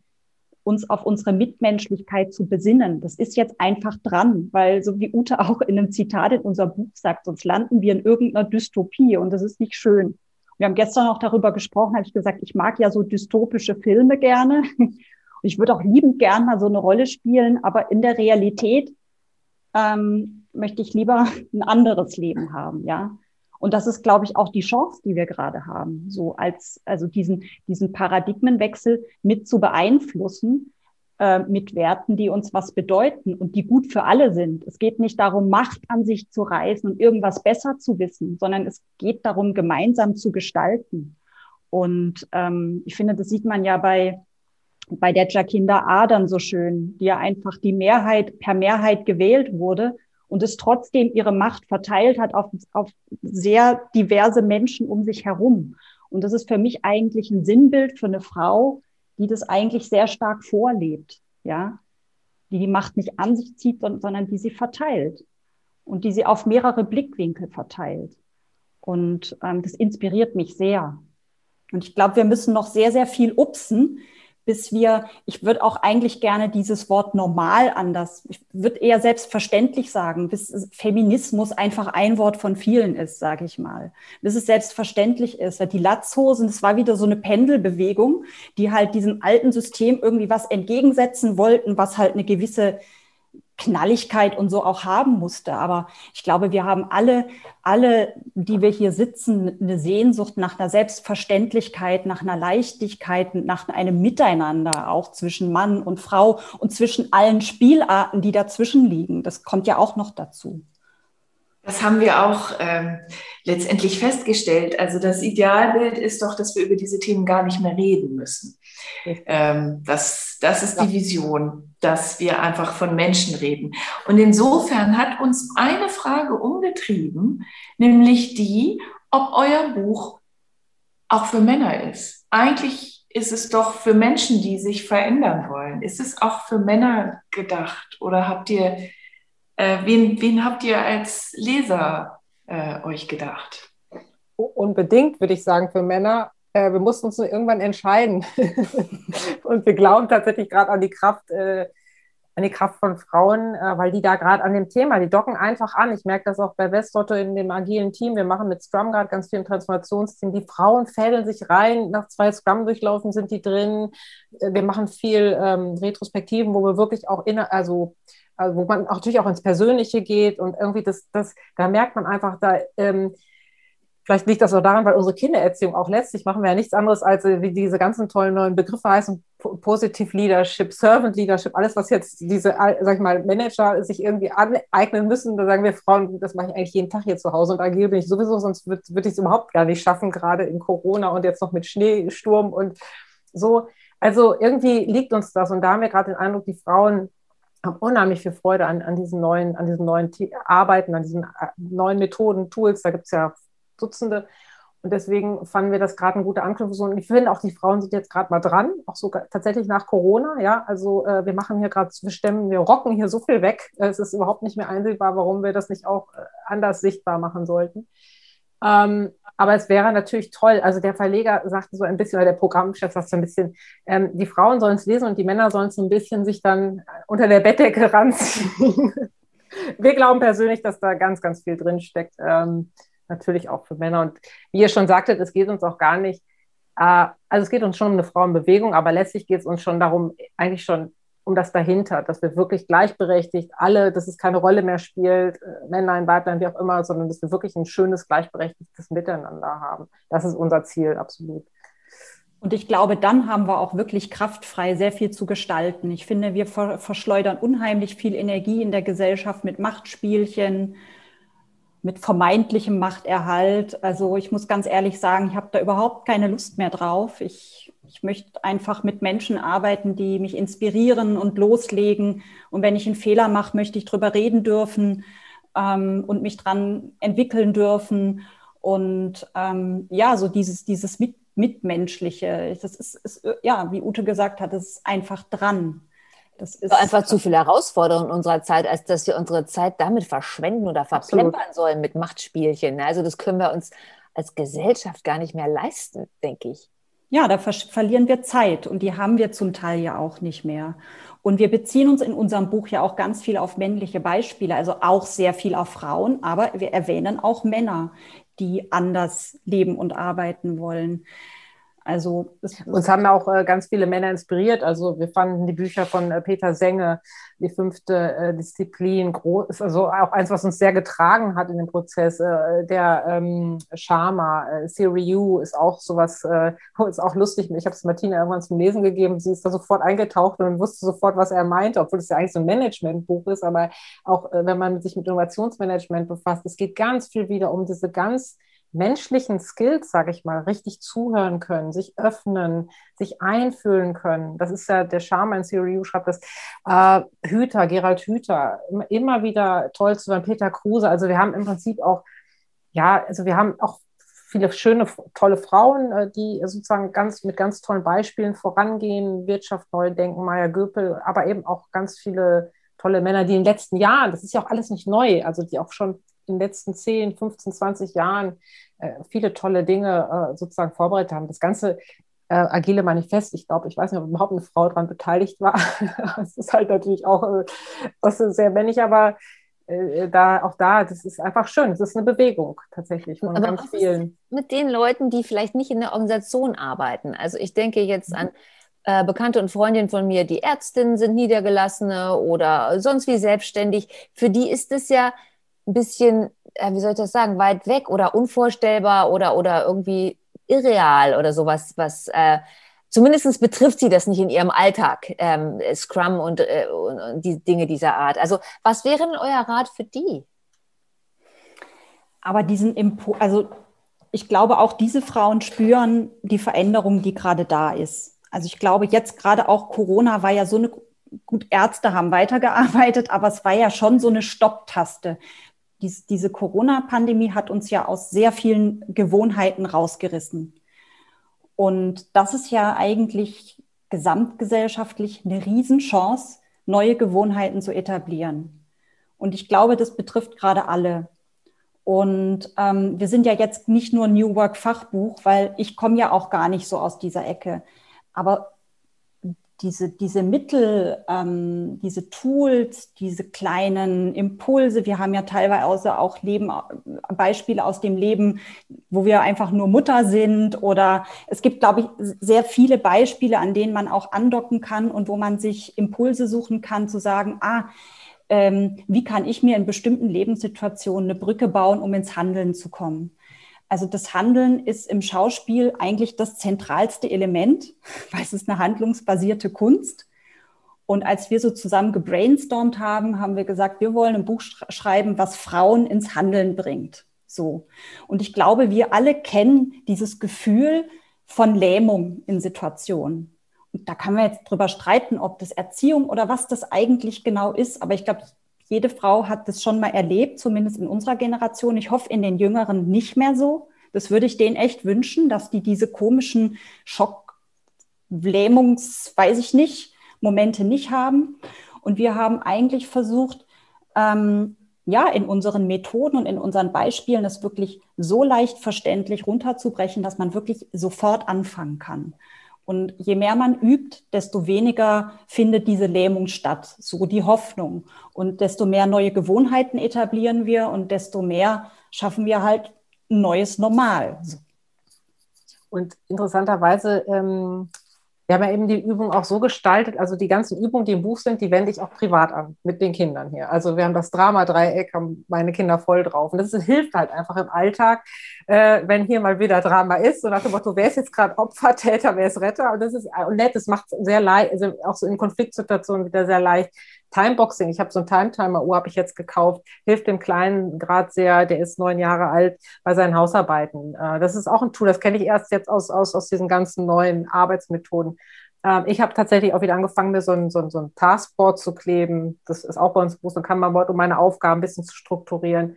uns auf unsere Mitmenschlichkeit zu besinnen. Das ist jetzt einfach dran, weil so wie Ute auch in einem Zitat in unserem Buch sagt, sonst landen wir in irgendeiner Dystopie und das ist nicht schön. Wir haben gestern auch darüber gesprochen, habe ich gesagt, ich mag ja so dystopische Filme gerne. Ich würde auch liebend gern mal so eine Rolle spielen, aber in der Realität ähm, möchte ich lieber ein anderes Leben haben, ja. Und das ist, glaube ich, auch die Chance, die wir gerade haben, so als, also diesen, diesen Paradigmenwechsel mit zu beeinflussen, äh, mit Werten, die uns was bedeuten und die gut für alle sind. Es geht nicht darum, Macht an sich zu reißen und irgendwas besser zu wissen, sondern es geht darum, gemeinsam zu gestalten. Und ähm, ich finde, das sieht man ja bei, bei der Jacinda Adern so schön, die ja einfach die Mehrheit per Mehrheit gewählt wurde und es trotzdem ihre Macht verteilt hat auf, auf sehr diverse Menschen um sich herum. Und das ist für mich eigentlich ein Sinnbild für eine Frau, die das eigentlich sehr stark vorlebt, ja, die die Macht nicht an sich zieht, sondern die sie verteilt und die sie auf mehrere Blickwinkel verteilt. Und ähm, das inspiriert mich sehr. Und ich glaube, wir müssen noch sehr, sehr viel upsen, bis wir, ich würde auch eigentlich gerne dieses Wort normal anders, ich würde eher selbstverständlich sagen, bis Feminismus einfach ein Wort von vielen ist, sage ich mal. Bis es selbstverständlich ist. Die Latzhosen, das war wieder so eine Pendelbewegung, die halt diesem alten System irgendwie was entgegensetzen wollten, was halt eine gewisse Knalligkeit und so auch haben musste. Aber ich glaube, wir haben alle, alle, die wir hier sitzen, eine Sehnsucht nach einer Selbstverständlichkeit, nach einer Leichtigkeit, nach einem Miteinander, auch zwischen Mann und Frau und zwischen allen Spielarten, die dazwischen liegen. Das kommt ja auch noch dazu. Das haben wir auch ähm, letztendlich festgestellt. Also das Idealbild ist doch, dass wir über diese Themen gar nicht mehr reden müssen. Ähm, das, das ist die Vision, dass wir einfach von Menschen reden. Und insofern hat uns eine Frage umgetrieben, nämlich die, ob euer Buch auch für Männer ist. Eigentlich ist es doch für Menschen, die sich verändern wollen. Ist es auch für Männer gedacht? Oder habt ihr, äh, wen, wen habt ihr als Leser äh, euch gedacht? unbedingt, würde ich sagen, für Männer. Äh, wir mussten uns irgendwann entscheiden. und wir glauben tatsächlich gerade an die Kraft, äh, an die Kraft von Frauen, äh, weil die da gerade an dem Thema, die docken einfach an. Ich merke das auch bei Westotto in dem agilen Team. Wir machen mit Scrum gerade ganz viel im Transformationsteam. Die Frauen fädeln sich rein. Nach zwei Scrum durchlaufen sind die drin. Äh, wir machen viel ähm, Retrospektiven, wo wir wirklich auch in, also also wo man natürlich auch ins Persönliche geht und irgendwie das, das, da merkt man einfach, da, ähm, vielleicht liegt das auch daran, weil unsere Kindererziehung auch letztlich machen wir ja nichts anderes, als äh, wie diese ganzen tollen neuen Begriffe heißen, Positive Leadership, Servant Leadership, alles, was jetzt diese, sag ich mal, Manager sich irgendwie aneignen müssen, da sagen wir Frauen, das mache ich eigentlich jeden Tag hier zu Hause und agil bin ich sowieso, sonst würde würd ich es überhaupt gar nicht schaffen, gerade in Corona und jetzt noch mit Schneesturm und so. Also irgendwie liegt uns das und da haben wir gerade den Eindruck, die Frauen habe unheimlich viel Freude an, an diesen neuen, an diesen neuen Arbeiten, an diesen äh, neuen Methoden, Tools. Da gibt es ja Dutzende. Und deswegen fanden wir das gerade eine gute Anknüpfung. Und ich finde auch, die Frauen sind jetzt gerade mal dran, auch sogar tatsächlich nach Corona. Ja, also äh, wir machen hier gerade, wir stemmen, wir rocken hier so viel weg. Es ist überhaupt nicht mehr einsehbar, warum wir das nicht auch äh, anders sichtbar machen sollten. Ähm, aber es wäre natürlich toll, also der Verleger sagte so ein bisschen, oder der Programmchef sagt so ein bisschen, ähm, die Frauen sollen es lesen und die Männer sollen es so ein bisschen sich dann unter der Bettdecke ranziehen. Wir glauben persönlich, dass da ganz, ganz viel drinsteckt. Ähm, natürlich auch für Männer. Und wie ihr schon sagtet, es geht uns auch gar nicht, äh, also es geht uns schon um eine Frauenbewegung, aber letztlich geht es uns schon darum, eigentlich schon um das dahinter, dass wir wirklich gleichberechtigt alle, dass es keine Rolle mehr spielt, äh, Männlein, Weiblein, wie auch immer, sondern dass wir wirklich ein schönes, gleichberechtigtes Miteinander haben. Das ist unser Ziel, absolut. Und ich glaube, dann haben wir auch wirklich kraftfrei sehr viel zu gestalten. Ich finde, wir verschleudern unheimlich viel Energie in der Gesellschaft mit Machtspielchen, mit vermeintlichem Machterhalt. Also ich muss ganz ehrlich sagen, ich habe da überhaupt keine Lust mehr drauf. Ich ich möchte einfach mit Menschen arbeiten, die mich inspirieren und loslegen. Und wenn ich einen Fehler mache, möchte ich darüber reden dürfen ähm, und mich dran entwickeln dürfen. Und ähm, ja, so dieses, dieses mit, Mitmenschliche, das ist, ist, ja, wie Ute gesagt hat, das ist einfach dran. Das ist einfach zu viel Herausforderung in unserer Zeit, als dass wir unsere Zeit damit verschwenden oder verplempern sollen mit Machtspielchen. Also das können wir uns als Gesellschaft gar nicht mehr leisten, denke ich ja, da ver verlieren wir Zeit und die haben wir zum Teil ja auch nicht mehr. Und wir beziehen uns in unserem Buch ja auch ganz viel auf männliche Beispiele, also auch sehr viel auf Frauen, aber wir erwähnen auch Männer, die anders leben und arbeiten wollen. Also uns haben auch äh, ganz viele Männer inspiriert. Also wir fanden die Bücher von äh, Peter Senge, die fünfte äh, Disziplin, groß, also auch eins, was uns sehr getragen hat in dem Prozess. Äh, der ähm, Sharma, äh, Siri U ist auch sowas, äh, ist auch lustig. Ich habe es Martina irgendwann zum Lesen gegeben. Sie ist da sofort eingetaucht und wusste sofort, was er meinte, obwohl es ja eigentlich so ein Managementbuch ist. Aber auch äh, wenn man sich mit Innovationsmanagement befasst, es geht ganz viel wieder um diese ganz menschlichen Skills, sage ich mal, richtig zuhören können, sich öffnen, sich einfühlen können. Das ist ja der Charme in CRU, schreibt das. Äh, Hüter, Gerald Hüter, immer, wieder toll zu hören, Peter Kruse. Also wir haben im Prinzip auch, ja, also wir haben auch viele schöne, tolle Frauen, äh, die sozusagen ganz mit ganz tollen Beispielen vorangehen, Wirtschaft neu denken, Maya Göpel, aber eben auch ganz viele tolle Männer, die in den letzten Jahren, das ist ja auch alles nicht neu, also die auch schon den letzten 10, 15, 20 Jahren äh, viele tolle Dinge äh, sozusagen vorbereitet haben. Das ganze äh, agile Manifest, ich glaube, ich weiß nicht, ob überhaupt eine Frau daran beteiligt war. Es ist halt natürlich auch sehr männlich, aber da auch da, das ist einfach schön. Das ist eine Bewegung tatsächlich von aber ganz vielen. Mit den Leuten, die vielleicht nicht in der Organisation arbeiten. Also ich denke jetzt mhm. an äh, Bekannte und Freundinnen von mir, die Ärztinnen sind Niedergelassene oder sonst wie selbstständig. Für die ist es ja ein bisschen, äh, wie soll ich das sagen, weit weg oder unvorstellbar oder, oder irgendwie irreal oder sowas, was äh, zumindest betrifft sie das nicht in ihrem Alltag, ähm, Scrum und, äh, und, und die Dinge dieser Art. Also was wäre denn euer Rat für die? Aber diesen Impo also ich glaube, auch diese Frauen spüren die Veränderung, die gerade da ist. Also ich glaube, jetzt gerade auch Corona war ja so eine, gut, Ärzte haben weitergearbeitet, aber es war ja schon so eine Stopptaste dies, diese Corona-Pandemie hat uns ja aus sehr vielen Gewohnheiten rausgerissen. Und das ist ja eigentlich gesamtgesellschaftlich eine Riesenchance, neue Gewohnheiten zu etablieren. Und ich glaube, das betrifft gerade alle. Und ähm, wir sind ja jetzt nicht nur New Work Fachbuch, weil ich komme ja auch gar nicht so aus dieser Ecke. Aber diese, diese Mittel, ähm, diese Tools, diese kleinen Impulse. Wir haben ja teilweise auch Leben, Beispiele aus dem Leben, wo wir einfach nur Mutter sind oder es gibt, glaube ich, sehr viele Beispiele, an denen man auch andocken kann und wo man sich Impulse suchen kann, zu sagen, ah, ähm, wie kann ich mir in bestimmten Lebenssituationen eine Brücke bauen, um ins Handeln zu kommen. Also das Handeln ist im Schauspiel eigentlich das zentralste Element, weil es ist eine handlungsbasierte Kunst. Und als wir so zusammen gebrainstormt haben, haben wir gesagt, wir wollen ein Buch schreiben, was Frauen ins Handeln bringt. So. Und ich glaube, wir alle kennen dieses Gefühl von Lähmung in Situationen. Und da kann man jetzt drüber streiten, ob das Erziehung oder was das eigentlich genau ist. Aber ich glaube, jede Frau hat das schon mal erlebt, zumindest in unserer Generation. Ich hoffe, in den Jüngeren nicht mehr so. Das würde ich denen echt wünschen, dass die diese komischen Schock, Lähmungs, weiß ich nicht, Momente nicht haben. Und wir haben eigentlich versucht, ähm, ja, in unseren Methoden und in unseren Beispielen das wirklich so leicht verständlich runterzubrechen, dass man wirklich sofort anfangen kann. Und je mehr man übt, desto weniger findet diese Lähmung statt, so die Hoffnung. Und desto mehr neue Gewohnheiten etablieren wir und desto mehr schaffen wir halt ein neues Normal. Und interessanterweise ähm, wir haben ja eben die Übung auch so gestaltet, also die ganzen Übungen, die im Buch sind, die wende ich auch privat an mit den Kindern hier. Also wir haben das Drama-Dreieck, haben meine Kinder voll drauf. Und das hilft halt einfach im Alltag, äh, wenn hier mal wieder Drama ist. Und nach dem Motto, wer ist jetzt gerade Opfer, Täter, wer ist Retter? Und das ist nett, das macht sehr leicht, also auch so in Konfliktsituationen wieder sehr leicht, Timeboxing, ich habe so ein Time-Timer-Uhr, habe ich jetzt gekauft, hilft dem Kleinen gerade sehr, der ist neun Jahre alt, bei seinen Hausarbeiten. Äh, das ist auch ein Tool, das kenne ich erst jetzt aus, aus, aus diesen ganzen neuen Arbeitsmethoden. Ähm, ich habe tatsächlich auch wieder angefangen, mir so ein, so, ein, so ein Taskboard zu kleben. Das ist auch bei uns groß, dann kann man um meine Aufgaben ein bisschen zu strukturieren.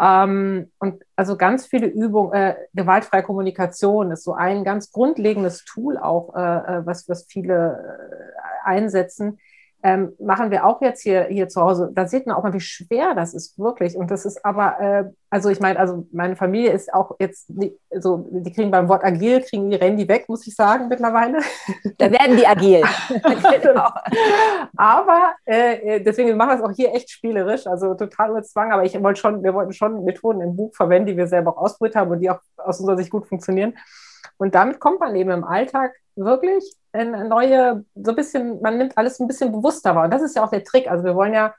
Ähm, und also ganz viele Übungen, äh, gewaltfreie Kommunikation ist so ein ganz grundlegendes Tool auch, äh, äh was, was viele äh, einsetzen ähm, machen wir auch jetzt hier, hier zu Hause. Da sieht man auch mal, wie schwer das ist, wirklich. Und das ist aber, äh, also ich meine, also meine Familie ist auch jetzt, nicht, so, die kriegen beim Wort agil, kriegen die, die weg, muss ich sagen, mittlerweile. Da werden die agil. genau. Aber äh, deswegen wir machen wir es auch hier echt spielerisch, also total ohne Zwang. Aber ich wollte schon, wir wollten schon Methoden im Buch verwenden, die wir selber auch ausprobiert haben und die auch aus unserer Sicht gut funktionieren. Und damit kommt man eben im Alltag wirklich eine neue, so ein bisschen, man nimmt alles ein bisschen bewusster wahr. Und das ist ja auch der Trick. Also wir wollen ja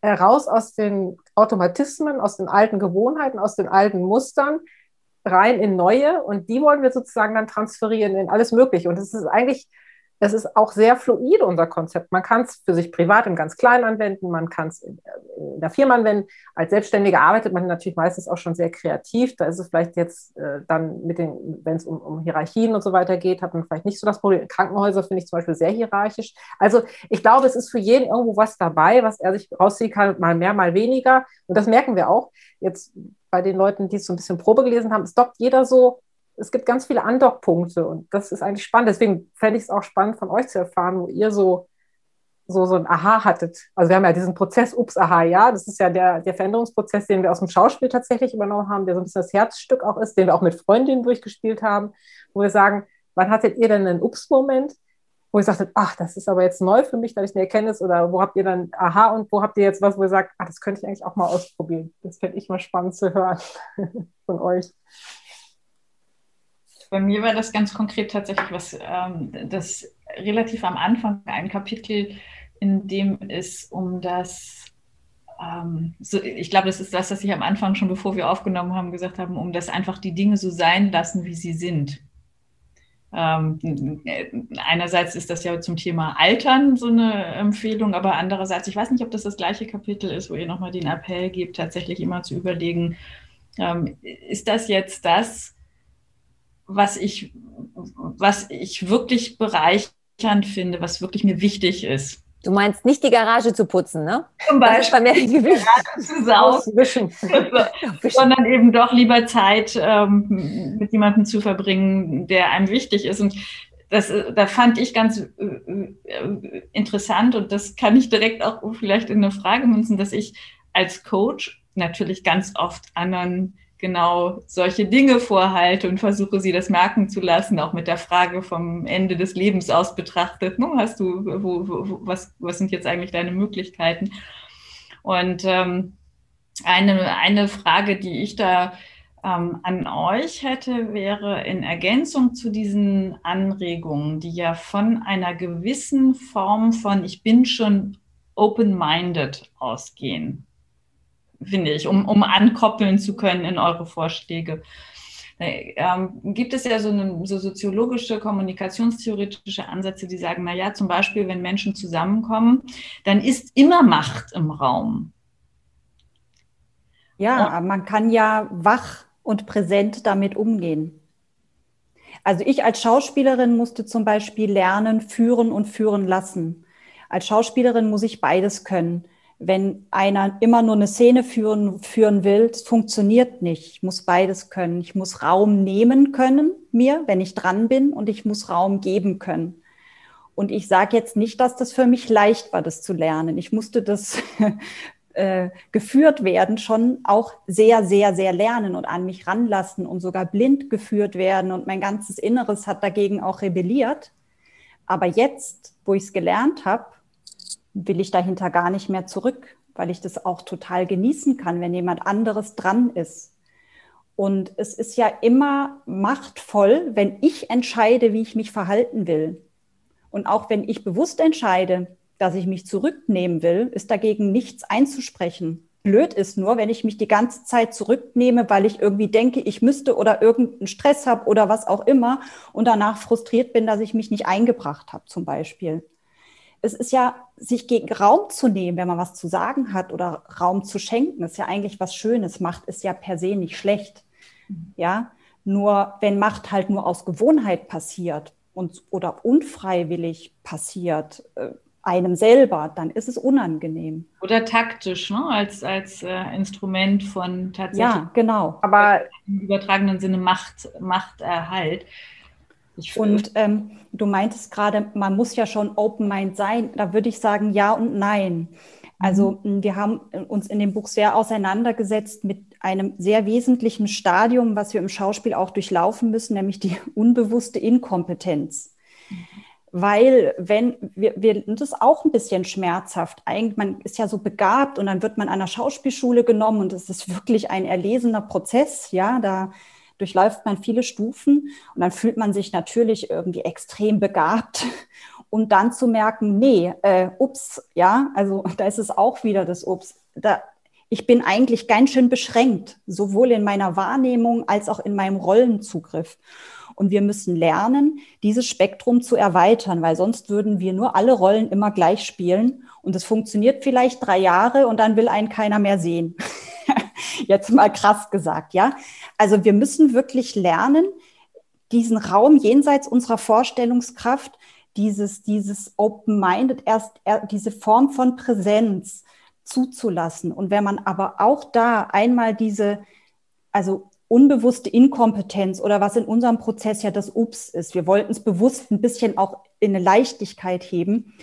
äh, raus aus den Automatismen, aus den alten Gewohnheiten, aus den alten Mustern, rein in neue. Und die wollen wir sozusagen dann transferieren in alles Mögliche. Und es ist eigentlich es ist auch sehr fluid, unser Konzept. Man kann es für sich privat im ganz Kleinen anwenden, man kann es in, in, der Firma anwenden. Als Selbstständiger arbeitet man natürlich meistens auch schon sehr kreativ. Da ist es vielleicht jetzt äh, dann mit den, wenn es um, um Hierarchien und so weiter geht, hat man vielleicht nicht so das Problem. Krankenhäuser finde ich zum Beispiel sehr hierarchisch. Also ich glaube, es ist für jeden irgendwo was dabei, was er sich rausziehen kann, mal mehr, mal weniger. Und das merken wir auch jetzt bei den Leuten, die es so ein bisschen Probe gelesen haben. Es dockt jeder so es gibt ganz viele Andockpunkte und das ist eigentlich spannend. Deswegen fände ich es auch spannend von euch zu erfahren, wo ihr so, so, so ein Aha hattet. Also wir haben ja diesen Prozess Ups, Aha, ja, das ist ja der, der Veränderungsprozess, den wir aus dem Schauspiel tatsächlich übernommen haben, der so ein bisschen das Herzstück auch ist, den wir auch mit Freundinnen durchgespielt haben, wo wir sagen, wann hattet ihr denn einen Ups-Moment, wo ihr sagtet, ach, das ist aber jetzt neu für mich, da ich eine Erkenntnis oder wo habt ihr dann Aha und wo habt ihr jetzt was, wo ihr sagt, ach, das könnte ich eigentlich auch mal ausprobieren. Das fände ich mal spannend zu hören von euch. Bei mir war das ganz konkret tatsächlich was, ähm, das relativ am Anfang ein Kapitel, in dem es um das, ähm, so, ich glaube, das ist das, was ich am Anfang schon, bevor wir aufgenommen haben, gesagt haben, um das einfach die Dinge so sein lassen, wie sie sind. Ähm, einerseits ist das ja zum Thema Altern so eine Empfehlung, aber andererseits, ich weiß nicht, ob das das gleiche Kapitel ist, wo ihr nochmal den Appell gebt, tatsächlich immer zu überlegen, ähm, ist das jetzt das, was ich, was ich wirklich bereichernd finde, was wirklich mir wichtig ist. Du meinst nicht die Garage zu putzen, ne? Zum Beispiel die Garage zu saugen, sondern eben doch lieber Zeit ähm, mit jemandem zu verbringen, der einem wichtig ist. Und das, da fand ich ganz äh, äh interessant und das kann ich direkt auch vielleicht in eine Frage münzen, dass ich als Coach natürlich ganz oft anderen genau solche Dinge vorhalte und versuche sie das merken zu lassen, auch mit der Frage vom Ende des Lebens aus betrachtet. Ne? Hast du, wo, wo, was, was sind jetzt eigentlich deine Möglichkeiten? Und ähm, eine, eine Frage, die ich da ähm, an euch hätte, wäre in Ergänzung zu diesen Anregungen, die ja von einer gewissen Form von Ich bin schon open-minded ausgehen, finde ich, um, um ankoppeln zu können in eure Vorschläge. Ähm, gibt es ja so, eine, so soziologische, kommunikationstheoretische Ansätze, die sagen, naja, zum Beispiel, wenn Menschen zusammenkommen, dann ist immer Macht im Raum. Ja, Und, man kann ja wach und präsent damit umgehen. Also ich als Schauspielerin musste zum Beispiel lernen, führen und führen lassen. Als Schauspielerin muss ich beides können. Wenn einer immer nur eine Szene führen, führen will, funktioniert nicht. Ich muss beides können. Ich muss Raum nehmen können, mir, wenn ich dran bin, und ich muss Raum geben können. Und ich sage jetzt nicht, dass das für mich leicht war, das zu lernen. Ich musste das äh, geführt werden, schon auch sehr, sehr, sehr lernen und an mich ranlassen und sogar blind geführt werden. Und mein ganzes Inneres hat dagegen auch rebelliert. Aber jetzt, wo ich es gelernt habe, will ich dahinter gar nicht mehr zurück, weil ich das auch total genießen kann, wenn jemand anderes dran ist. Und es ist ja immer machtvoll, wenn ich entscheide, wie ich mich verhalten will. Und auch wenn ich bewusst entscheide, dass ich mich zurücknehmen will, ist dagegen nichts einzusprechen. Blöd ist nur, wenn ich mich die ganze Zeit zurücknehme, weil ich irgendwie denke, ich müsste oder irgendeinen Stress habe oder was auch immer und danach frustriert bin, dass ich mich nicht eingebracht habe zum Beispiel es ist ja, sich gegen Raum zu nehmen, wenn man was zu sagen hat oder Raum zu schenken, ist ja eigentlich was Schönes. Macht ist ja per se nicht schlecht. Mhm. Ja, nur wenn Macht halt nur aus Gewohnheit passiert und oder unfreiwillig passiert, äh, einem selber, dann ist es unangenehm. Oder taktisch, ne? als, als äh, Instrument von tatsächlich. Ja, genau. Aber im übertragenen Sinne Macht, Machterhalt. Und ähm, du meintest gerade, man muss ja schon Open Mind sein. Da würde ich sagen, ja und nein. Also mhm. wir haben uns in dem Buch sehr auseinandergesetzt mit einem sehr wesentlichen Stadium, was wir im Schauspiel auch durchlaufen müssen, nämlich die unbewusste Inkompetenz. Mhm. Weil wenn wir, wir das ist auch ein bisschen schmerzhaft. Eigentlich, man ist ja so begabt und dann wird man an der Schauspielschule genommen und es ist wirklich ein erlesener Prozess. Ja, da durchläuft man viele Stufen und dann fühlt man sich natürlich irgendwie extrem begabt. Und dann zu merken, nee, äh, ups, ja, also da ist es auch wieder das Ups. Da, ich bin eigentlich ganz schön beschränkt, sowohl in meiner Wahrnehmung als auch in meinem Rollenzugriff. Und wir müssen lernen, dieses Spektrum zu erweitern, weil sonst würden wir nur alle Rollen immer gleich spielen. Und es funktioniert vielleicht drei Jahre und dann will einen keiner mehr sehen. Jetzt mal krass gesagt, ja. Also wir müssen wirklich lernen, diesen Raum jenseits unserer Vorstellungskraft, dieses, dieses Open-Minded, erst er, diese Form von Präsenz zuzulassen. Und wenn man aber auch da einmal diese, also unbewusste Inkompetenz oder was in unserem Prozess ja das Ups ist, wir wollten es bewusst ein bisschen auch in eine Leichtigkeit heben,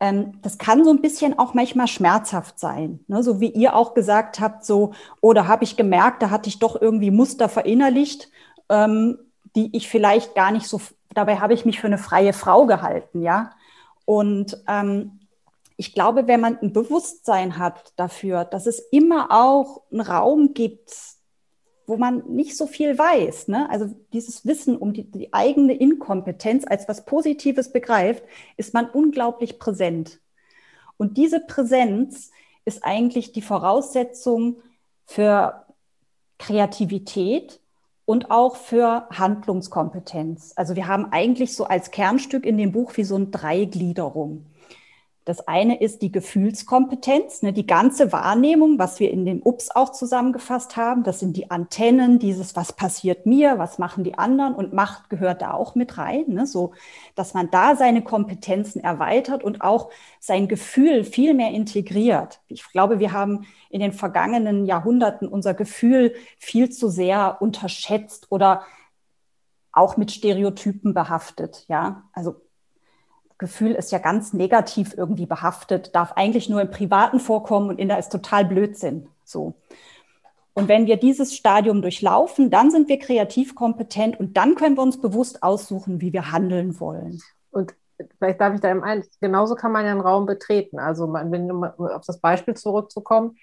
das kann so ein bisschen auch manchmal schmerzhaft sein. Ne? So wie ihr auch gesagt habt, so, oder oh, habe ich gemerkt, da hatte ich doch irgendwie Muster verinnerlicht, ähm, die ich vielleicht gar nicht so, dabei habe ich mich für eine freie Frau gehalten, ja. Und ähm, ich glaube, wenn man ein Bewusstsein hat dafür, dass es immer auch einen Raum gibt, wo man nicht so viel weiß. Ne? Also dieses Wissen um die, die, eigene Inkompetenz als was Positives begreift, ist man unglaublich präsent. Und diese Präsenz ist eigentlich die Voraussetzung für Kreativität und auch für Handlungskompetenz. Also wir haben eigentlich so als Kernstück in dem Buch wie so eine Dreigliederung. Das eine ist die Gefühlskompetenz, ne, die ganze Wahrnehmung, was wir in dem Ups auch zusammengefasst haben. Das sind die Antennen, dieses, was passiert mir, was machen die anderen und Macht gehört da auch mit rein, ne, so, dass man da seine Kompetenzen erweitert und auch sein Gefühl viel mehr integriert. Ich glaube, wir haben in den vergangenen Jahrhunderten unser Gefühl viel zu sehr unterschätzt oder auch mit Stereotypen behaftet, ja. Also Gefühl ist ja ganz negativ irgendwie behaftet, darf eigentlich nur im Privaten vorkommen und in der ist total Blödsinn. So. Und wenn wir dieses Stadium durchlaufen, dann sind wir kreativ kompetent und dann können wir uns bewusst aussuchen, wie wir handeln wollen. Und vielleicht darf ich da im einen, genauso kann man ja einen Raum betreten. Also man, wenn auf das Beispiel zurückzukommen,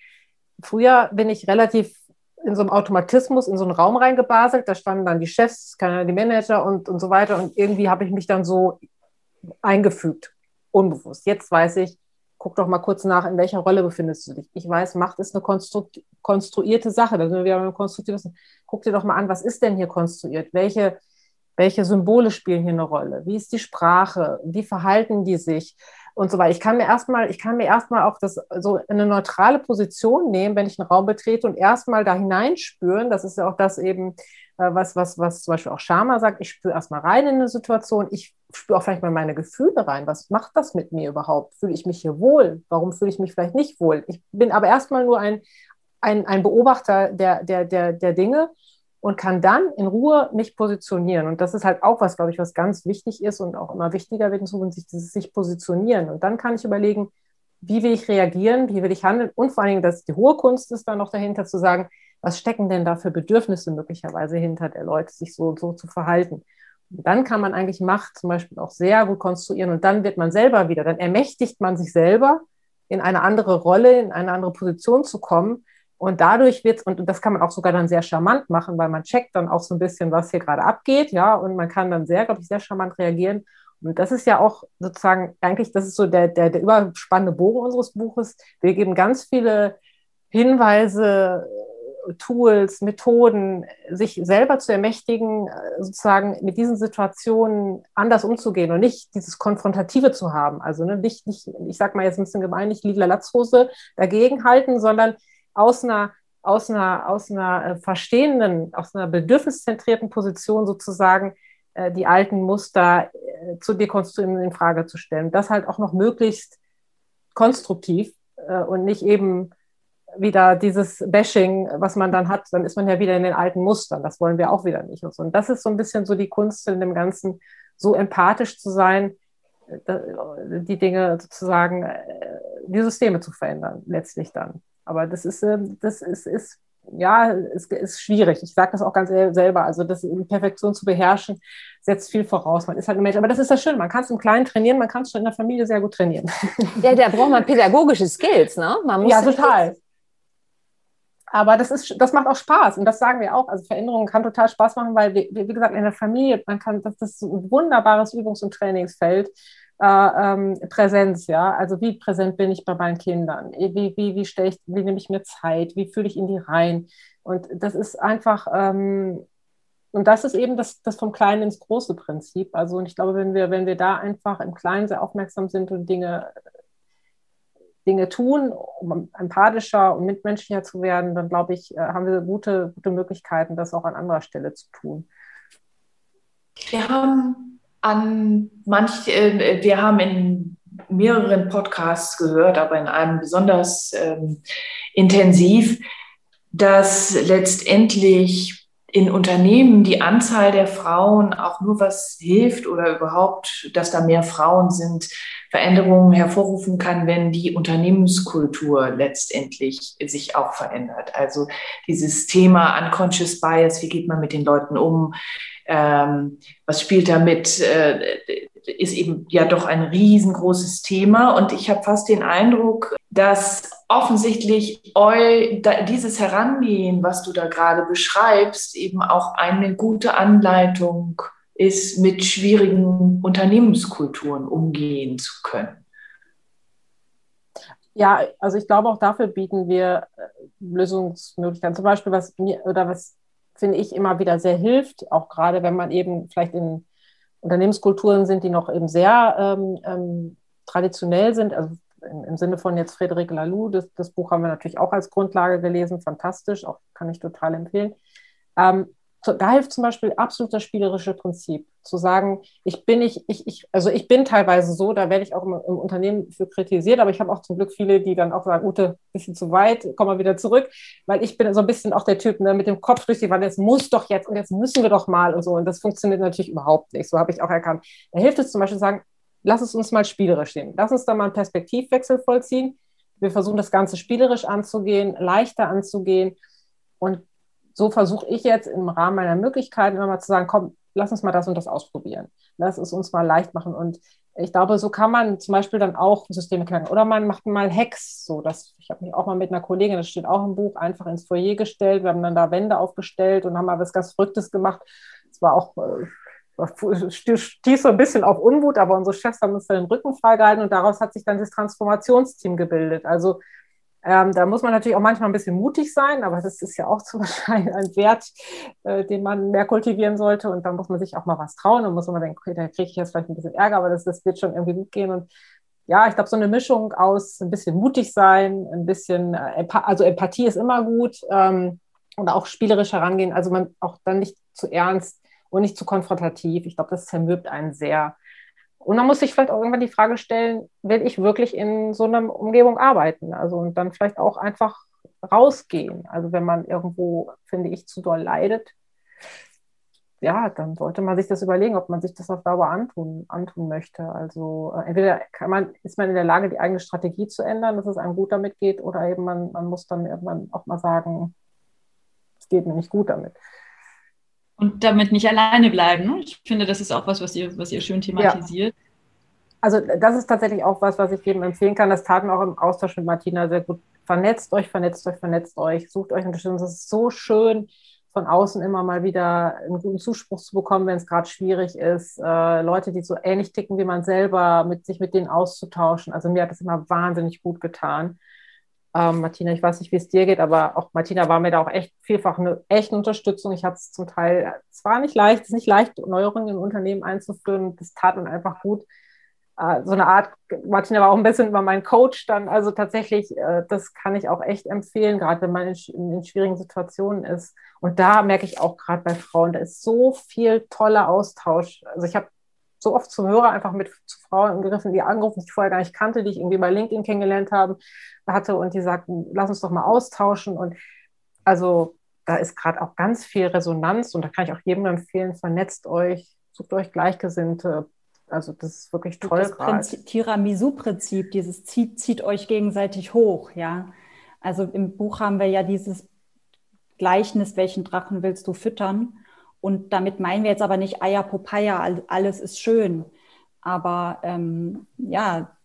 früher bin ich relativ in so einem Automatismus in so einen Raum reingebaselt, da standen dann die Chefs, die Manager und, und so weiter und irgendwie habe ich mich dann so eingefügt, unbewusst. Jetzt weiß ich, guck doch mal kurz nach, in welcher Rolle befindest du dich. Ich weiß, Macht ist eine konstru konstruierte Sache, da sind wir wieder beim. Guck dir doch mal an, was ist denn hier konstruiert? Welche, welche Symbole spielen hier eine Rolle? Wie ist die Sprache? Wie verhalten die sich? Und so weiter. Ich kann mir erstmal, ich kann mir erstmal auch das so eine neutrale Position nehmen, wenn ich einen Raum betrete und erstmal da hineinspüren. Das ist ja auch das eben, äh, was, was, was zum Beispiel auch Sharma sagt. Ich spüre erstmal rein in eine Situation. Ich spüre auch vielleicht mal meine Gefühle rein. Was macht das mit mir überhaupt? Fühle ich mich hier wohl? Warum fühle ich mich vielleicht nicht wohl? Ich bin aber erstmal nur ein, ein, ein Beobachter der, der, der, der Dinge und kann dann in Ruhe mich positionieren. Und das ist halt auch was, glaube ich, was ganz wichtig ist und auch immer wichtiger wird in Zukunft, sich, sich positionieren. Und dann kann ich überlegen, wie will ich reagieren, wie will ich handeln und vor allen Dingen, dass die hohe Kunst ist dann noch dahinter zu sagen, was stecken denn da für Bedürfnisse möglicherweise hinter der Leute, sich so und so zu verhalten. Dann kann man eigentlich Macht zum Beispiel auch sehr gut konstruieren und dann wird man selber wieder, dann ermächtigt man sich selber, in eine andere Rolle, in eine andere Position zu kommen, und dadurch wird es, und das kann man auch sogar dann sehr charmant machen, weil man checkt dann auch so ein bisschen, was hier gerade abgeht, ja, und man kann dann sehr, glaube ich, sehr charmant reagieren. Und das ist ja auch sozusagen, eigentlich, das ist so der, der, der überspannende Bogen unseres Buches. Wir geben ganz viele Hinweise, Tools, Methoden, sich selber zu ermächtigen, sozusagen mit diesen Situationen anders umzugehen und nicht dieses Konfrontative zu haben. Also ne, nicht, nicht, ich sag mal jetzt ein bisschen gemein, nicht lila Latzhose dagegen halten, sondern aus einer, aus einer, aus einer äh, verstehenden, aus einer bedürfniszentrierten Position sozusagen äh, die alten Muster äh, zu dekonstruieren, in Frage zu stellen. Das halt auch noch möglichst konstruktiv und nicht eben wieder dieses Bashing, was man dann hat, dann ist man ja wieder in den alten Mustern. Das wollen wir auch wieder nicht. Und, so. und das ist so ein bisschen so die Kunst in dem Ganzen, so empathisch zu sein, die Dinge sozusagen, die Systeme zu verändern, letztlich dann. Aber das ist, ähm, das ist, ist ja, es ist schwierig. Ich sage das auch ganz selber. Also das in Perfektion zu beherrschen, setzt viel voraus. Man ist halt ein Mensch. Aber das ist das Schöne. Man kann es im Kleinen trainieren, man kann es schon in der Familie sehr gut trainieren. Ja, da braucht man pädagogische Skills, ne? Man muss ja, total. Aber das, ist, das macht auch Spaß und das sagen wir auch. Also Veränderungen kann total Spaß machen, weil, wie, wie gesagt, in der Familie, man kann, das, das ist ein wunderbares Übungs- und Trainingsfeld äh, ähm, Präsenz, ja. Also wie präsent bin ich bei meinen Kindern? Wie, wie, wie stelle ich, wie nehme ich mir Zeit? Wie fühle ich in die rein? Und das ist einfach, ähm, und das ist eben das, das vom Kleinen ins große Prinzip. Also, und ich glaube, wenn wir, wenn wir da einfach im Kleinen sehr aufmerksam sind und Dinge, Dinge tun, um empathischer und mitmenschlicher zu werden, dann glaube ich, äh, haben wir gute, gute Möglichkeiten, das auch an anderer Stelle zu tun. Wir haben an manch, äh, wir haben in mehreren Podcasts gehört, aber in einem besonders ähm, intensiv, dass letztendlich in Unternehmen die Anzahl der Frauen auch nur was hilft oder überhaupt, dass da mehr Frauen sind, Veränderungen hervorrufen kann, wenn die Unternehmenskultur letztendlich sich auch verändert. Also dieses Thema Unconscious Bias, wie geht man mit den Leuten um, ähm, was spielt damit, äh, ist eben ja doch ein riesengroßes Thema. Und ich habe fast den Eindruck, dass offensichtlich eu, dieses Herangehen, was du da gerade beschreibst, eben auch eine gute Anleitung ist, mit schwierigen Unternehmenskulturen umgehen zu können. Ja, also ich glaube, auch dafür bieten wir äh, Lösungsmöglichkeiten. Zum Beispiel, was mir oder was finde ich, immer wieder sehr hilft, auch gerade wenn man eben vielleicht in Unternehmenskulturen sind, die noch eben sehr ähm, ähm, traditionell sind, also im, im, Sinne von jetzt Frédéric Laloux, das, das, Buch haben wir natürlich auch als Grundlage gelesen, fantastisch, auch kann ich total empfehlen. Ähm, da hilft zum Beispiel absolut das spielerische Prinzip, zu sagen, ich bin nicht, ich, ich, also ich bin teilweise so, da werde ich auch im, im Unternehmen für kritisiert, aber ich habe auch zum Glück viele, die dann auch sagen, Ute, bisschen zu weit, komm mal wieder zurück, weil ich bin so ein bisschen auch der Typ, ne, mit dem Kopf durch die Wand, es muss doch jetzt und jetzt müssen wir doch mal und so und das funktioniert natürlich überhaupt nicht, so habe ich auch erkannt. Da hilft es zum Beispiel zu sagen, lass es uns mal spielerisch sehen, lass uns da mal einen Perspektivwechsel vollziehen, wir versuchen das Ganze spielerisch anzugehen, leichter anzugehen. Und so versuche ich jetzt im Rahmen meiner Möglichkeiten immer mal zu sagen, komm, lass uns mal das und das ausprobieren. Lass es uns mal leicht machen. Und ich glaube, so kann man zum Beispiel dann auch Systeme knacken. Oder man macht mal Hacks. So, das, ich habe mich auch mal mit einer Kollegin, das steht auch im Buch, einfach ins Foyer gestellt. Wir haben dann da Wände aufgestellt und haben mal was ganz Verrücktes gemacht. Es war auch, äh, stieß so ein bisschen auf Unwut, aber unsere Chefs haben uns dann den Rücken freigehalten und daraus hat sich dann das Transformationsteam gebildet. Also ähm, da muss man natürlich auch manchmal ein bisschen mutig sein, aber das ist ja auch zum Beispiel ein Wert, äh, den man mehr kultivieren sollte. Und da muss man sich auch mal was trauen und muss man denken, okay, da kriege ich jetzt vielleicht ein bisschen Ärger, aber das, das wird schon irgendwie gut gehen. Und ja, ich glaube, so eine Mischung aus ein bisschen mutig sein, ein bisschen, äh, also Empathie ist immer gut ähm, und auch spielerisch herangehen. Also man auch dann nicht zu ernst und nicht zu konfrontativ. Ich glaube, das zermürbt einen sehr. Und man muss sich vielleicht auch irgendwann die Frage stellen, will ich wirklich in so einer Umgebung arbeiten? Also und dann vielleicht auch einfach rausgehen. Also wenn man irgendwo, finde ich, zu doll leidet, ja, dann sollte man sich das überlegen, ob man sich das auf Dauer antun, antun möchte. Also äh, entweder man, ist man in der Lage, die eigene Strategie zu ändern, dass es einem gut damit geht, oder eben man, man muss dann irgendwann auch mal sagen, es geht mir nicht gut damit und damit nicht alleine bleiben. Ne? Ich finde, das ist auch was, was ihr, was ihr schön thematisiert. Ja. Also das ist tatsächlich auch was, was ich jedem empfehlen kann. Das taten auch im Austausch mit Martina sehr gut. Vernetzt euch, vernetzt euch, vernetzt euch, sucht euch Unterstützung. Es ist so schön, von außen immer mal wieder einen guten Zuspruch zu bekommen, wenn es gerade schwierig ist. Äh, Leute, die so ähnlich ticken wie man selber, mit sich mit denen auszutauschen. Also mir hat das immer wahnsinnig gut getan. Ähm, Martina, ich weiß nicht, wie es dir geht, aber auch Martina war mir da auch echt vielfach eine echte Unterstützung. Ich hatte es zum Teil, es war nicht leicht, es ist nicht leicht, Neuerungen im Unternehmen einzuführen. Das tat mir einfach gut. Äh, so eine Art, Martina war auch ein bisschen über mein Coach dann. Also tatsächlich, äh, das kann ich auch echt empfehlen, gerade wenn man in, in schwierigen Situationen ist. Und da merke ich auch gerade bei Frauen, da ist so viel toller Austausch. Also ich habe so oft zum Hörer einfach mit zu Frauen gegriffen, die angerufen, die ich vorher gar nicht kannte, die ich irgendwie bei LinkedIn kennengelernt habe, hatte und die sagten, lass uns doch mal austauschen. Und also da ist gerade auch ganz viel Resonanz und da kann ich auch jedem empfehlen, vernetzt euch, sucht euch Gleichgesinnte. Also das ist wirklich toll. Das Prinzip, Tiramisu-Prinzip, dieses zieht, zieht euch gegenseitig hoch, ja. Also im Buch haben wir ja dieses Gleichnis, welchen Drachen willst du füttern? Und damit meinen wir jetzt aber nicht Eier Popeye, alles ist schön. Aber ähm, ja,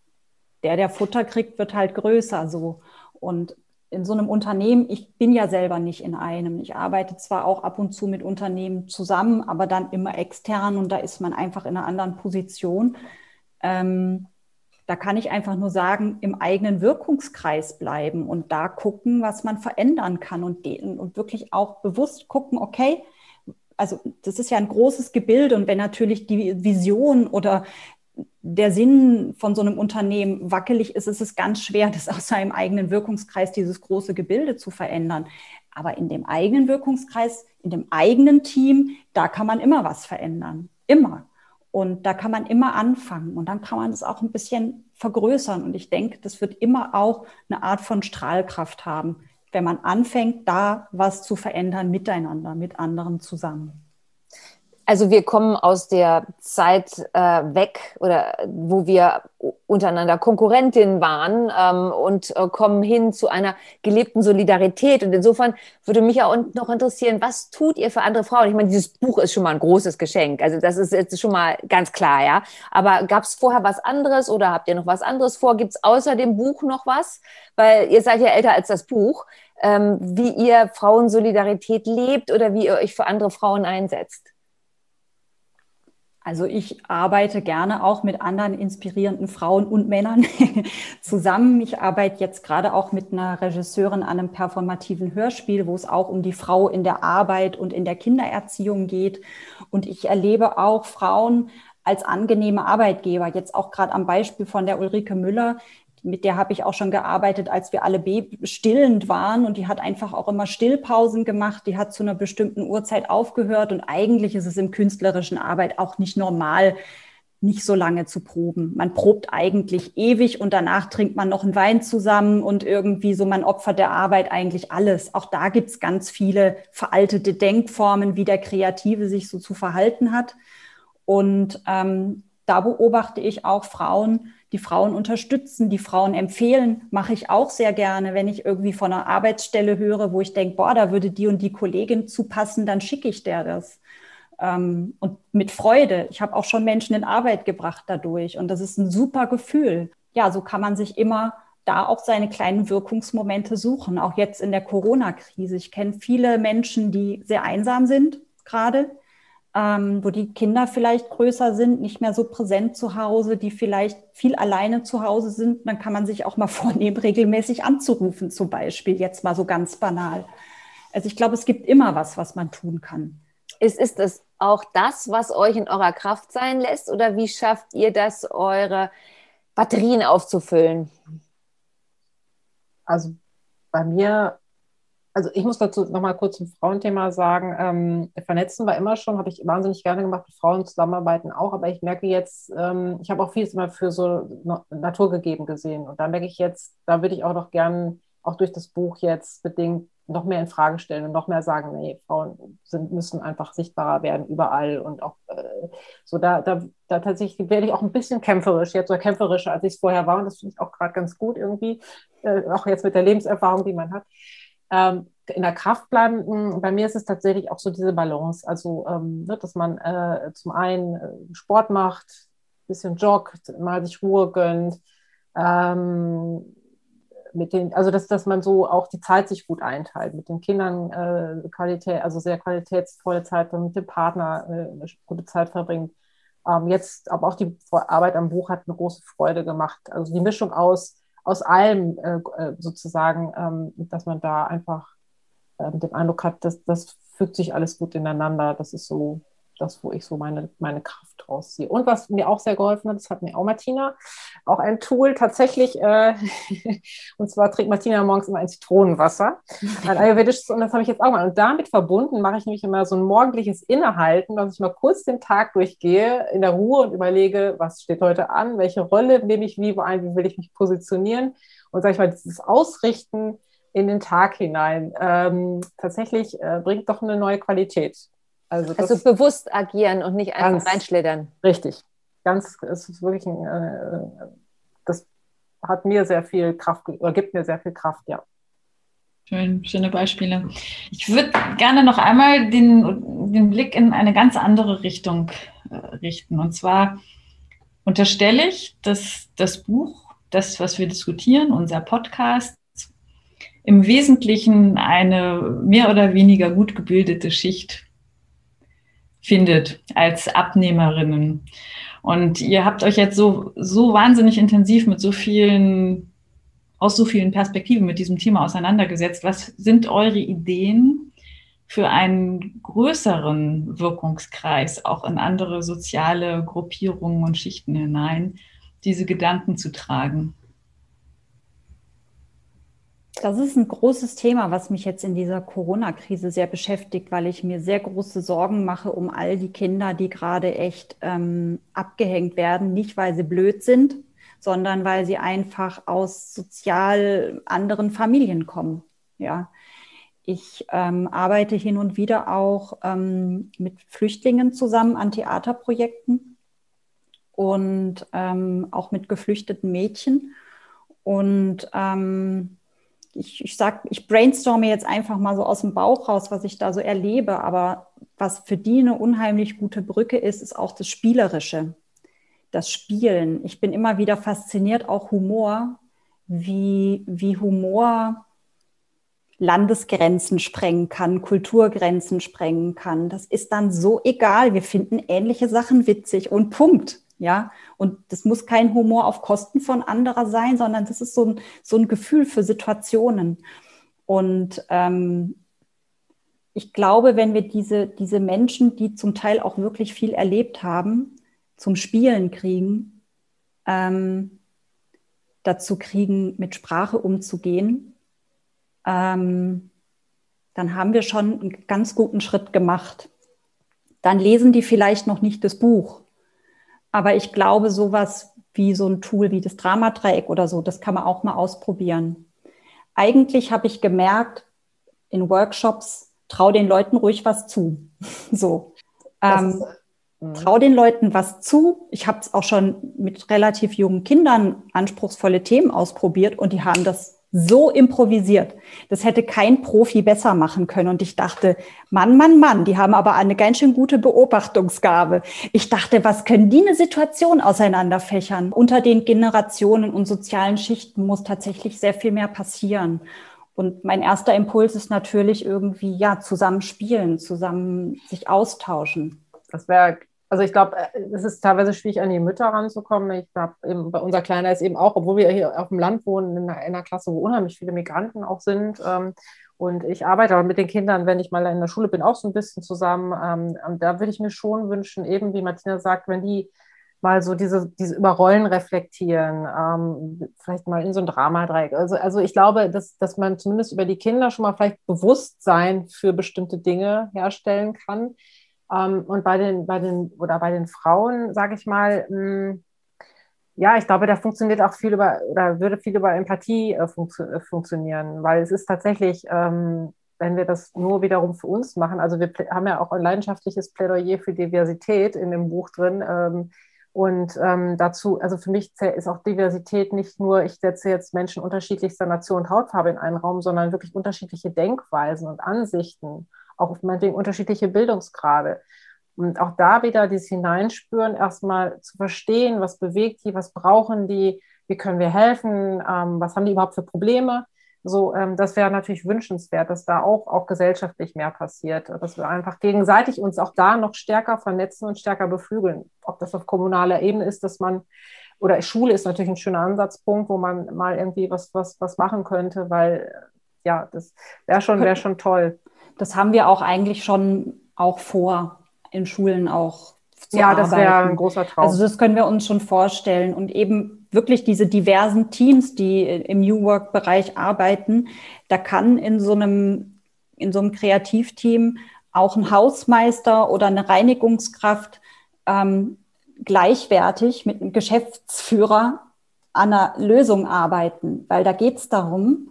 der, der Futter kriegt, wird halt größer so. Und in so einem Unternehmen, ich bin ja selber nicht in einem. Ich arbeite zwar auch ab und zu mit Unternehmen zusammen, aber dann immer extern und da ist man einfach in einer anderen Position. Ähm, da kann ich einfach nur sagen, im eigenen Wirkungskreis bleiben und da gucken, was man verändern kann und, und wirklich auch bewusst gucken, okay, also das ist ja ein großes Gebilde und wenn natürlich die Vision oder der Sinn von so einem Unternehmen wackelig ist, ist es ganz schwer, das aus seinem eigenen Wirkungskreis, dieses große Gebilde zu verändern. Aber in dem eigenen Wirkungskreis, in dem eigenen Team, da kann man immer was verändern. Immer. Und da kann man immer anfangen. Und dann kann man es auch ein bisschen vergrößern. Und ich denke, das wird immer auch eine Art von Strahlkraft haben wenn man anfängt, da was zu verändern miteinander, mit anderen zusammen. Also wir kommen aus der Zeit äh, weg oder wo wir untereinander Konkurrentinnen waren ähm, und äh, kommen hin zu einer gelebten Solidarität. Und insofern würde mich auch noch interessieren, was tut ihr für andere Frauen? Ich meine, dieses Buch ist schon mal ein großes Geschenk. Also das ist jetzt schon mal ganz klar, ja. Aber gab es vorher was anderes oder habt ihr noch was anderes vor? Gibt es außer dem Buch noch was? Weil ihr seid ja älter als das Buch. Ähm, wie ihr Frauensolidarität lebt oder wie ihr euch für andere Frauen einsetzt? Also ich arbeite gerne auch mit anderen inspirierenden Frauen und Männern zusammen. Ich arbeite jetzt gerade auch mit einer Regisseurin an einem performativen Hörspiel, wo es auch um die Frau in der Arbeit und in der Kindererziehung geht. Und ich erlebe auch Frauen als angenehme Arbeitgeber. Jetzt auch gerade am Beispiel von der Ulrike Müller, mit der habe ich auch schon gearbeitet, als wir alle stillend waren. Und die hat einfach auch immer Stillpausen gemacht. Die hat zu einer bestimmten Uhrzeit aufgehört. Und eigentlich ist es im künstlerischen Arbeit auch nicht normal, nicht so lange zu proben. Man probt eigentlich ewig und danach trinkt man noch einen Wein zusammen und irgendwie so, man opfert der Arbeit eigentlich alles. Auch da gibt es ganz viele veraltete Denkformen, wie der Kreative sich so zu verhalten hat. Und ähm, da beobachte ich auch Frauen, die Frauen unterstützen, die Frauen empfehlen, mache ich auch sehr gerne. Wenn ich irgendwie von einer Arbeitsstelle höre, wo ich denke, boah, da würde die und die Kollegin zupassen, dann schicke ich der das. Ähm, und mit Freude. Ich habe auch schon Menschen in Arbeit gebracht dadurch. Und das ist ein super Gefühl. Ja, so kann man sich immer da auch seine kleinen Wirkungsmomente suchen, auch jetzt in der Corona-Krise. Ich kenne viele Menschen, die sehr einsam sind gerade, ähm, wo die Kinder vielleicht größer sind, nicht mehr so präsent zu Hause, die vielleicht viel alleine zu Hause sind. Dann kann man sich auch mal vornehmen, regelmäßig anzurufen, zum Beispiel, jetzt mal so ganz banal. Also ich glaube, es gibt immer was, was man tun kann. Ist, ist das auch das, was euch in eurer Kraft sein lässt? Oder wie schafft ihr das, eure Batterien aufzufüllen? Also bei mir also ich muss dazu nochmal kurz zum Frauenthema sagen, ähm, Vernetzen war immer schon, habe ich wahnsinnig gerne gemacht, mit Frauen zusammenarbeiten auch, aber ich merke jetzt, ähm, ich habe auch vieles immer für so Natur gegeben gesehen. Und da merke ich jetzt, da würde ich auch noch gern, auch durch das Buch jetzt bedingt, noch mehr in Frage stellen und noch mehr sagen, nee, Frauen sind, müssen einfach sichtbarer werden überall und auch äh, so da, da, da tatsächlich werde ich auch ein bisschen kämpferisch, jetzt so kämpferischer, als ich es vorher war. Und das finde ich auch gerade ganz gut irgendwie, äh, auch jetzt mit der Lebenserfahrung, die man hat ähm, in der Kraft bleiben. Bei mir ist es tatsächlich auch so diese Balance. Also, ähm, ne, dass man äh, zum einen äh, Sport macht, ein bisschen joggt, mal sich Ruhe gönnt. Ähm, mit den, also dass, dass man so auch die Zeit sich gut einteilt, mit den Kindern äh, Qualität, also sehr qualitätsvolle Zeit, mit dem Partner äh, gute Zeit verbringt. Ähm, jetzt, aber auch die Arbeit am Buch hat eine große Freude gemacht. Also die Mischung aus aus allem äh, äh, sozusagen, ähm, dass man da einfach äh, den Eindruck hat, dass das fügt sich alles gut ineinander. Das ist so das, wo ich so meine, meine Kraft rausziehe. Und was mir auch sehr geholfen hat, das hat mir auch Martina, auch ein Tool tatsächlich, äh, und zwar trinkt Martina morgens immer ein Zitronenwasser, ein ayurvedisches, und das habe ich jetzt auch mal. Und damit verbunden mache ich nämlich immer so ein morgendliches Innehalten, dass ich mal kurz den Tag durchgehe, in der Ruhe und überlege, was steht heute an, welche Rolle nehme ich wie ein, wie will ich mich positionieren und sage ich mal, dieses Ausrichten in den Tag hinein ähm, tatsächlich äh, bringt doch eine neue Qualität. Also, also bewusst agieren und nicht einfach ganz, reinschlittern. Richtig. Ganz, es ist wirklich ein, äh, das hat mir sehr viel Kraft oder gibt mir sehr viel Kraft, ja. Schön, schöne Beispiele. Ich würde gerne noch einmal den, den Blick in eine ganz andere Richtung äh, richten. Und zwar unterstelle ich, dass das Buch, das, was wir diskutieren, unser Podcast, im Wesentlichen eine mehr oder weniger gut gebildete Schicht findet als Abnehmerinnen. Und ihr habt euch jetzt so, so wahnsinnig intensiv mit so vielen, aus so vielen Perspektiven mit diesem Thema auseinandergesetzt. Was sind eure Ideen für einen größeren Wirkungskreis, auch in andere soziale Gruppierungen und Schichten hinein, diese Gedanken zu tragen? Das ist ein großes Thema, was mich jetzt in dieser Corona-Krise sehr beschäftigt, weil ich mir sehr große Sorgen mache um all die Kinder, die gerade echt ähm, abgehängt werden, nicht weil sie blöd sind, sondern weil sie einfach aus sozial anderen Familien kommen. Ja, ich ähm, arbeite hin und wieder auch ähm, mit Flüchtlingen zusammen an Theaterprojekten und ähm, auch mit geflüchteten Mädchen und ähm, ich, ich sag, ich brainstorme jetzt einfach mal so aus dem Bauch raus, was ich da so erlebe. Aber was für die eine unheimlich gute Brücke ist, ist auch das Spielerische, das Spielen. Ich bin immer wieder fasziniert, auch Humor, wie, wie Humor Landesgrenzen sprengen kann, Kulturgrenzen sprengen kann. Das ist dann so egal. Wir finden ähnliche Sachen witzig und Punkt. Ja, und das muss kein Humor auf Kosten von anderer sein, sondern das ist so ein, so ein Gefühl für Situationen. Und ähm, ich glaube, wenn wir diese, diese Menschen, die zum Teil auch wirklich viel erlebt haben, zum Spielen kriegen, ähm, dazu kriegen, mit Sprache umzugehen, ähm, dann haben wir schon einen ganz guten Schritt gemacht. Dann lesen die vielleicht noch nicht das Buch, aber ich glaube, sowas wie so ein Tool wie das Dramadreieck oder so, das kann man auch mal ausprobieren. Eigentlich habe ich gemerkt, in Workshops, trau den Leuten ruhig was zu. so. Ähm, ist, Mhm. Trau den Leuten was zu. Ich habe es auch schon mit relativ jungen Kindern anspruchsvolle Themen ausprobiert und die haben das so improvisiert. Das hätte kein Profi besser machen können. Und ich dachte, Mann, Mann, Mann, die haben aber eine ganz schön gute Beobachtungsgabe. Ich dachte, was können die eine Situation auseinanderfächern? Unter den Generationen und sozialen Schichten muss tatsächlich sehr viel mehr passieren. Und mein erster Impuls ist natürlich irgendwie, ja, zusammen spielen, zusammen sich austauschen. Das wäre also ich glaube, äh, es ist teilweise schwierig, an die Mütter ranzukommen. Ich glaube, unser Kleiner ist eben auch, obwohl wir hier auf dem Land wohnen, in einer, in einer Klasse, wo unheimlich viele Migranten auch sind. Ähm, und ich arbeite aber mit den Kindern, wenn ich mal in der Schule bin, auch so ein bisschen zusammen. Ähm, da würde ich mir schon wünschen, eben wie Martina sagt, wenn die mal so diese, diese über Rollen reflektieren, ähm, vielleicht mal in so ein Dramadreieck. Also, also ich glaube, dass, dass man zumindest über die Kinder schon mal vielleicht Bewusstsein für bestimmte Dinge herstellen kann und bei den, bei den, oder bei den Frauen, sage ich mal, hm, ja, ich glaube, da funktioniert auch viel über, oder würde viel über Empathie äh, funktio äh, funktionieren, weil es ist tatsächlich, ähm, wenn wir das nur wiederum für uns machen, also wir haben ja auch ein leidenschaftliches Plädoyer für Diversität in dem Buch drin. Ähm, und ähm, dazu, also für mich ist auch Diversität nicht nur, ich setze jetzt Menschen unterschiedlichster Nation und Hautfarbe in einen Raum, sondern wirklich unterschiedliche Denkweisen und Ansichten auch meinetwegen unterschiedliche Bildungsgrade. Und auch da wieder dieses Hineinspüren, erstmal zu verstehen, was bewegt die, was brauchen die, wie können wir helfen, ähm, was haben die überhaupt für Probleme. So, ähm, das wäre natürlich wünschenswert, dass da auch, auch gesellschaftlich mehr passiert, dass wir einfach gegenseitig uns auch da noch stärker vernetzen und stärker beflügeln. Ob das auf kommunaler Ebene ist, dass man, oder Schule ist natürlich ein schöner Ansatzpunkt, wo man mal irgendwie was, was, was machen könnte, weil ja, das wäre schon, wäre schon toll das haben wir auch eigentlich schon auch vor, in Schulen auch zu Ja, arbeiten. das wäre ein großer Traum. Also das können wir uns schon vorstellen. Und eben wirklich diese diversen Teams, die im New Work-Bereich arbeiten, da kann in so einem, in so einem Kreativteam auch ein Hausmeister oder eine Reinigungskraft ähm, gleichwertig mit einem Geschäftsführer an einer Lösung arbeiten, weil da geht es darum,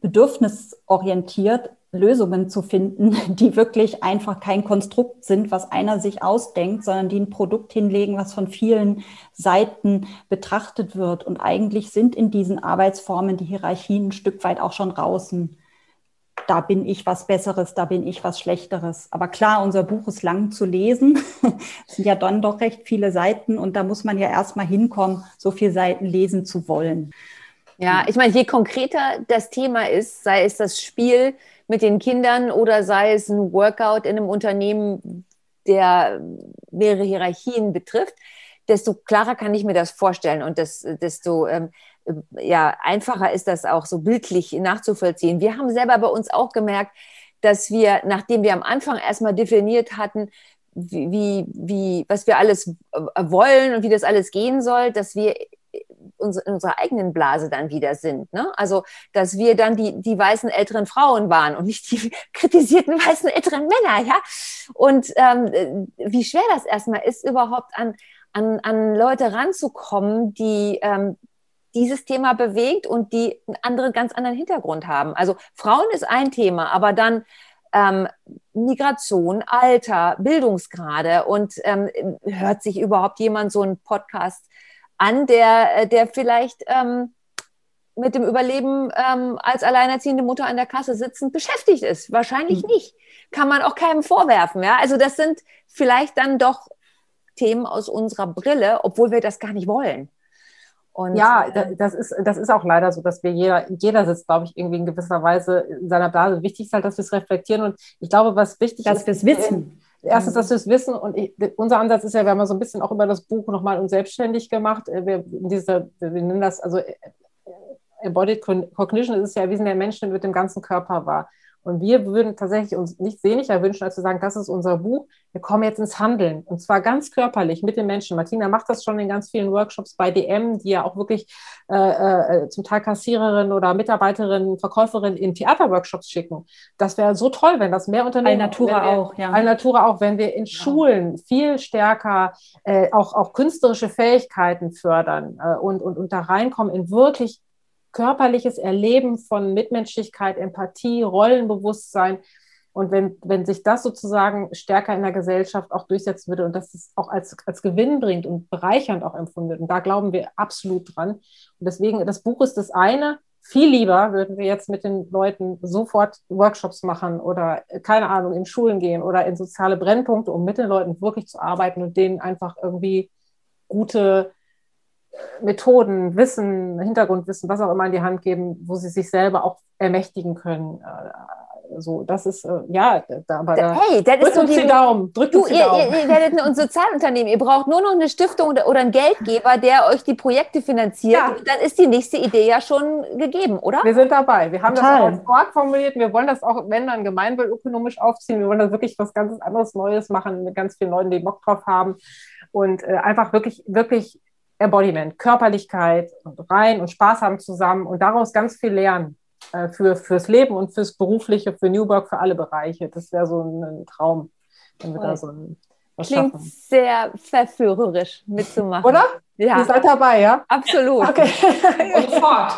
bedürfnisorientiert Lösungen zu finden, die wirklich einfach kein Konstrukt sind, was einer sich ausdenkt, sondern die ein Produkt hinlegen, was von vielen Seiten betrachtet wird. Und eigentlich sind in diesen Arbeitsformen die Hierarchien ein Stück weit auch schon draußen. Da bin ich was Besseres, da bin ich was Schlechteres. Aber klar, unser Buch ist lang zu lesen. es sind ja dann doch recht viele Seiten und da muss man ja erstmal hinkommen, so viele Seiten lesen zu wollen. Ja, ich meine, je konkreter das Thema ist, sei es das Spiel, mit den Kindern oder sei es ein Workout in einem Unternehmen, der mehrere Hierarchien betrifft, desto klarer kann ich mir das vorstellen und das, desto ähm, ja, einfacher ist das auch so bildlich nachzuvollziehen. Wir haben selber bei uns auch gemerkt, dass wir, nachdem wir am Anfang erstmal definiert hatten, wie, wie, was wir alles wollen und wie das alles gehen soll, dass wir in unserer eigenen Blase dann wieder sind. Ne? Also, dass wir dann die, die weißen älteren Frauen waren und nicht die kritisierten weißen älteren Männer, ja. Und ähm, wie schwer das erstmal ist, überhaupt an, an, an Leute ranzukommen, die ähm, dieses Thema bewegt und die einen anderen, ganz anderen Hintergrund haben. Also Frauen ist ein Thema, aber dann ähm, Migration, Alter, Bildungsgrade und ähm, hört sich überhaupt jemand so einen Podcast an, der, äh, der vielleicht ähm, mit dem Überleben ähm, als alleinerziehende Mutter an der Kasse sitzend beschäftigt ist. Wahrscheinlich mhm. nicht. Kann man auch keinem vorwerfen. Ja? Also das sind vielleicht dann doch Themen aus unserer Brille, obwohl wir das gar nicht wollen. Und, ja, äh, das ist, das ist auch leider so, dass wir jeder, jeder sitzt, glaube ich, irgendwie in gewisser Weise in seiner Blase. Wichtig ist halt, dass wir es reflektieren. Und ich glaube, was wichtig dass ist. Dass wir es wissen erstens, dass wir es wissen und ich, unser Ansatz ist ja, wir haben ja so ein bisschen auch über das Buch nochmal uns selbstständig gemacht. Äh, wir, diese, wir nennen das, also äh, Embodied Cognition ist ja erwiesen, der Mensch mit dem ganzen Körper wahr. Und wir würden tatsächlich uns nichts sehnlicher wünschen, als zu sagen, das ist unser Buch. Wir kommen jetzt ins Handeln. Und zwar ganz körperlich mit den Menschen. Martina macht das schon in ganz vielen Workshops bei DM, die ja auch wirklich äh, äh, zum Teil Kassiererinnen oder Mitarbeiterinnen, Verkäuferinnen in Theaterworkshops schicken. Das wäre so toll, wenn das mehr Unternehmen... Alnatura wir, auch, ja. Alnatura auch, wenn wir in ja. Schulen viel stärker äh, auch, auch künstlerische Fähigkeiten fördern äh, und, und, und da reinkommen in wirklich körperliches Erleben von Mitmenschlichkeit, Empathie, Rollenbewusstsein, Und wenn, wenn sich das sozusagen stärker in der Gesellschaft auch durchsetzen würde und dass es auch als, als Gewinn bringt und bereichernd auch empfunden wird, und da glauben wir absolut dran. Und deswegen, das Buch ist das eine. Viel lieber würden wir jetzt mit den Leuten sofort Workshops machen oder, keine Ahnung, in Schulen gehen oder in soziale Brennpunkte, um mit den Leuten wirklich zu arbeiten und denen einfach irgendwie gute Methoden, Wissen, Hintergrundwissen, was auch immer in die Hand geben, wo sie sich selber auch ermächtigen können. Äh, so, das ist, äh, ja, da, aber da hey, das drückt ist so uns die, die Daumen, drückt Du, uns die ihr, Daumen. ihr, ihr werdet ein Sozialunternehmen. Ihr braucht nur noch eine Stiftung oder, oder einen Geldgeber, der euch die Projekte finanziert. Ja. Und dann ist die nächste Idee ja schon gegeben, oder? Wir sind dabei. Wir haben Total. das auch formuliert. Wir wollen das auch, wenn dann gemeinwohlökonomisch aufziehen. Wir wollen da wirklich was ganz anderes Neues machen mit ganz vielen Leuten, die Bock drauf haben. Und äh, einfach wirklich, wirklich Embodiment, Körperlichkeit und rein und Spaß haben zusammen und daraus ganz viel lernen äh, für, fürs Leben und fürs Berufliche, für New Work, für alle Bereiche. Das wäre so ein, ein Traum, wenn wir Toll. da so ein, was Klingt schaffen. sehr verführerisch mitzumachen. Oder? Ihr Ja, seid dabei, ja? absolut. Okay. Sofort.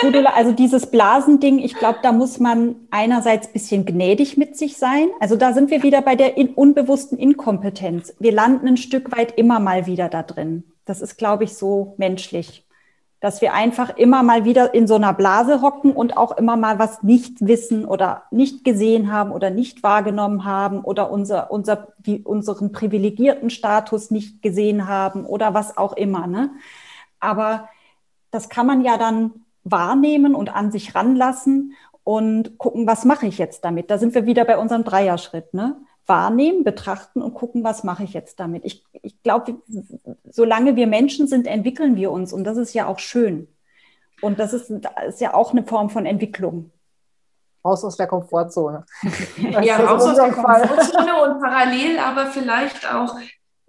Gudula, also dieses Blasending, ich glaube, da muss man einerseits ein bisschen gnädig mit sich sein. Also da sind wir wieder bei der in, unbewussten Inkompetenz. Wir landen ein Stück weit immer mal wieder da drin. Das ist, glaube ich, so menschlich. Dass wir einfach immer mal wieder in so einer Blase hocken und auch immer mal was nicht wissen oder nicht gesehen haben oder nicht wahrgenommen haben oder unser, unser, die, unseren privilegierten Status nicht gesehen haben oder was auch immer. Ne? Aber das kann man ja dann wahrnehmen und an sich ranlassen und gucken, was mache ich jetzt damit. Da sind wir wieder bei unserem Dreierschritt. Ne? Wahrnehmen, betrachten und gucken, was mache ich jetzt damit. Ich, ich glaube, solange wir Menschen sind, entwickeln wir uns und das ist ja auch schön. Und das ist, das ist ja auch eine Form von Entwicklung. Raus aus der Komfortzone. Ja, Das ist raus aus der Fall. Komfortzone und parallel aber vielleicht auch,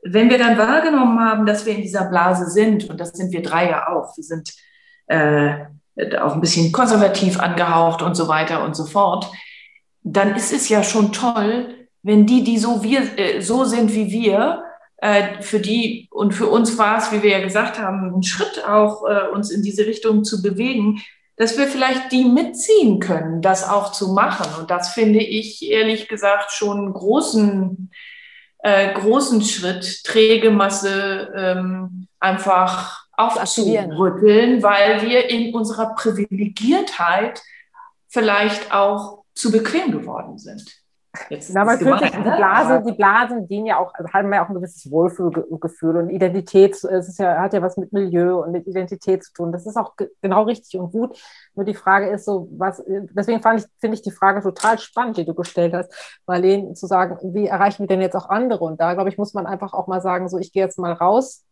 wenn wir dann wahrgenommen haben, dass wir in dieser Blase sind, und das sind wir drei ja auch, wir sind äh, auch ein bisschen konservativ angehaucht und so weiter und so fort, dann ist es ja schon toll, wenn die, die so, wir, äh, so sind wie wir, äh, für die und für uns war es, wie wir ja gesagt haben, ein Schritt auch, äh, uns in diese Richtung zu bewegen, dass wir vielleicht die mitziehen können, das auch zu machen. Und das finde ich ehrlich gesagt schon einen großen, äh, großen Schritt, träge Masse ähm, einfach aufzurütteln, weil wir in unserer Privilegiertheit vielleicht auch zu bequem geworden sind. Jetzt Na, man fühlt sich, gemein, die, ne? Blasen, die Blasen dienen ja auch, also haben ja auch ein gewisses Wohlfühlgefühl und Identität, es ist ja, hat ja was mit Milieu und mit Identität zu tun. Das ist auch ge- genau richtig und gut. Nur die Frage ist so, was, deswegen fand ich, finde ich die Frage total spannend, die du gestellt hast, Marlene, zu sagen, wie erreichen wir denn jetzt auch andere? Und da, glaube ich, muss man einfach auch mal sagen, so, ich gehe jetzt mal raus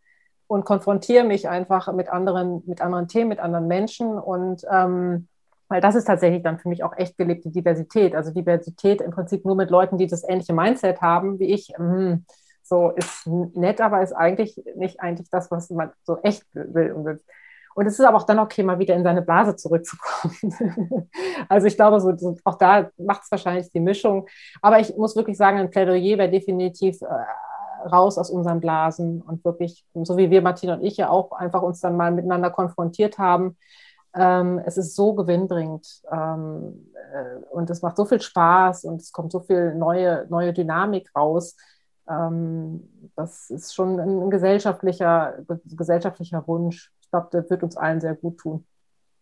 und konfrontiere mich einfach mit anderen, mit anderen Themen, mit anderen Menschen und ähm, weil das ist tatsächlich dann für mich auch echt gelebte Diversität. Also Diversität im Prinzip nur mit Leuten, die das ähnliche Mindset haben wie ich. hm, So ist nett, aber ist eigentlich nicht eigentlich das, was man so echt will. und will. Und es ist aber auch dann okay, mal wieder in seine Blase zurückzukommen. also ich glaube, so, auch da macht es wahrscheinlich die Mischung. Aber ich muss wirklich sagen, ein Plädoyer wäre definitiv äh, raus aus unseren Blasen und wirklich, so wie wir, Martina und ich, ja auch einfach uns dann mal miteinander konfrontiert haben. Ähm, es ist so gewinnbringend ähm, äh, und es macht so viel Spaß und es kommt so viel neue, neue Dynamik raus. Ähm, das ist schon ein gesellschaftlicher, gesellschaftlicher Wunsch. Ich glaube, der wird uns allen sehr gut tun.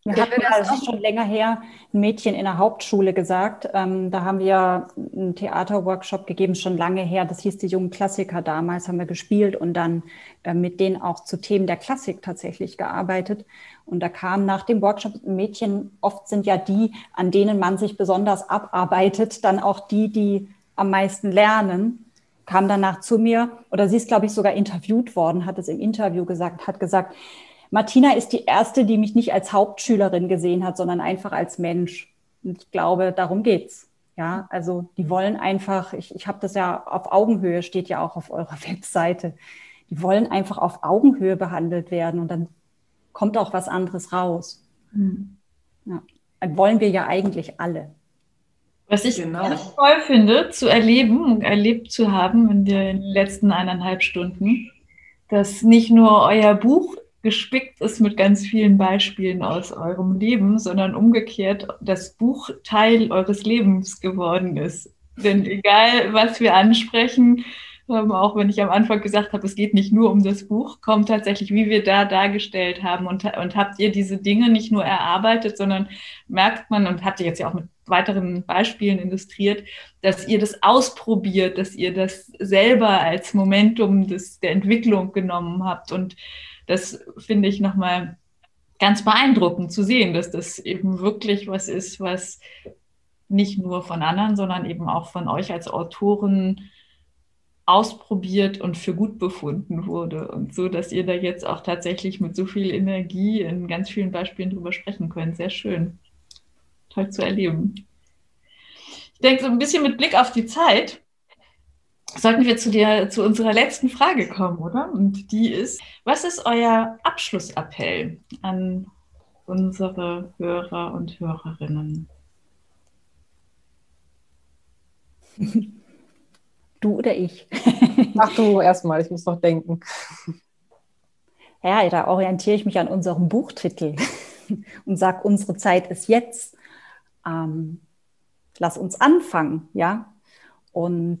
Mir hat mal, das ist schon länger her, ein Mädchen in der Hauptschule gesagt. Ähm, da haben wir einen Theaterworkshop gegeben, schon lange her. Das hieß die jungen Klassiker damals, haben wir gespielt und dann äh, mit denen auch zu Themen der Klassik tatsächlich gearbeitet. Und da kam nach dem Workshop ein Mädchen, oft sind ja die, an denen man sich besonders abarbeitet, dann auch die, die am meisten lernen, kam danach zu mir, oder sie ist, glaube ich, sogar interviewt worden, hat es im Interview gesagt, hat gesagt, Martina ist die erste, die mich nicht als Hauptschülerin gesehen hat, sondern einfach als Mensch. Und ich glaube, darum geht's. Ja, also die wollen einfach, ich, ich habe das ja auf Augenhöhe, steht ja auch auf eurer Webseite. Die wollen einfach auf Augenhöhe behandelt werden und dann kommt auch was anderes raus. Ja. Das wollen wir ja eigentlich alle. Was ich Genau. ganz toll finde, zu erleben und erlebt zu haben in den letzten eineinhalb Stunden, dass nicht nur euer Buch gespickt ist mit ganz vielen Beispielen aus eurem Leben, sondern umgekehrt das Buch Teil eures Lebens geworden ist. Denn egal, was wir ansprechen, ähm, auch wenn ich am Anfang gesagt habe, es geht nicht nur um das Buch, kommt tatsächlich, wie wir da dargestellt haben. Und, und habt ihr diese Dinge nicht nur erarbeitet, sondern merkt man, und habt ihr jetzt ja auch mit weiteren Beispielen illustriert, dass ihr das ausprobiert, dass ihr das selber als Momentum des, der Entwicklung genommen habt. Und das finde ich nochmal ganz beeindruckend zu sehen, dass das eben wirklich was ist, was nicht nur von anderen, sondern eben auch von euch als Autoren ausprobiert und für gut befunden wurde. Und so, dass ihr da jetzt auch tatsächlich mit so viel Energie in ganz vielen Beispielen drüber sprechen könnt. Sehr schön. Toll zu erleben. Ich denke, so ein bisschen mit Blick auf die Zeit sollten wir zu, der, zu unserer letzten Frage kommen, oder? Und die ist, was ist euer Abschlussappell an unsere Hörer und Hörerinnen? Du oder ich? Ach du erstmal, ich muss noch denken. Ja, da orientiere ich mich an unserem Buchtitel und sage, unsere Zeit ist jetzt. Ähm, lass uns anfangen, ja. Und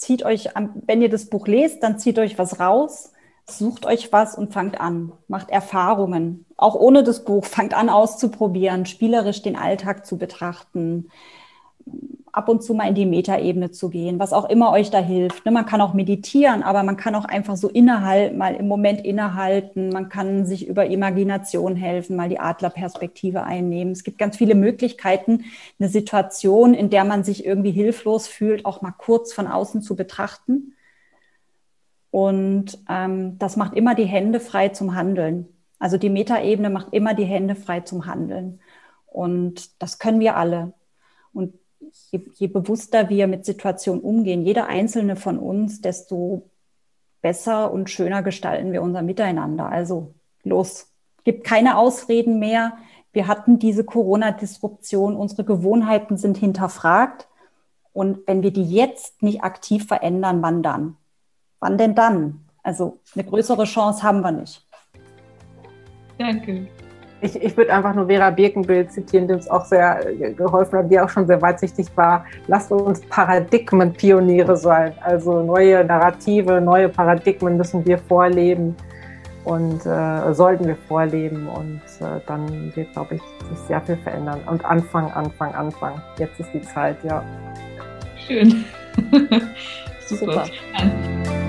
zieht euch, wenn ihr das Buch lest, dann zieht euch was raus, sucht euch was und fangt an, macht Erfahrungen. Auch ohne das Buch, fangt an auszuprobieren, spielerisch den Alltag zu betrachten, ab und zu mal in die Metaebene zu gehen, was auch immer euch da hilft. Ne, man kann auch meditieren, aber man kann auch einfach so innehalten, mal im Moment innehalten. Man kann sich über Imagination helfen, mal die Adlerperspektive einnehmen. Es gibt ganz viele Möglichkeiten, eine Situation, in der man sich irgendwie hilflos fühlt, auch mal kurz von außen zu betrachten. Und ähm, das macht immer die Hände frei zum Handeln. Also die Metaebene macht immer die Hände frei zum Handeln. Und das können wir alle. Und je, je bewusster wir mit Situationen umgehen, jeder einzelne von uns, desto besser und schöner gestalten wir unser Miteinander. Also los, gibt keine Ausreden mehr. Wir hatten diese Corona-Disruption, unsere Gewohnheiten sind hinterfragt. Und wenn wir die jetzt nicht aktiv verändern, wann dann? Wann denn dann? Also eine größere Chance haben wir nicht. Danke. Ich, ich würde einfach nur Vera Birkenbild zitieren, die uns auch sehr äh, geholfen hat, die auch schon sehr weitsichtig war. Lasst uns Paradigmenpioniere sein. Also neue Narrative, neue Paradigmen müssen wir vorleben und äh, sollten wir vorleben. Und äh, dann wird, glaube ich, sich sehr viel verändern. Und Anfang, Anfang, Anfang. Jetzt ist die Zeit, ja. Schön. Super. Super.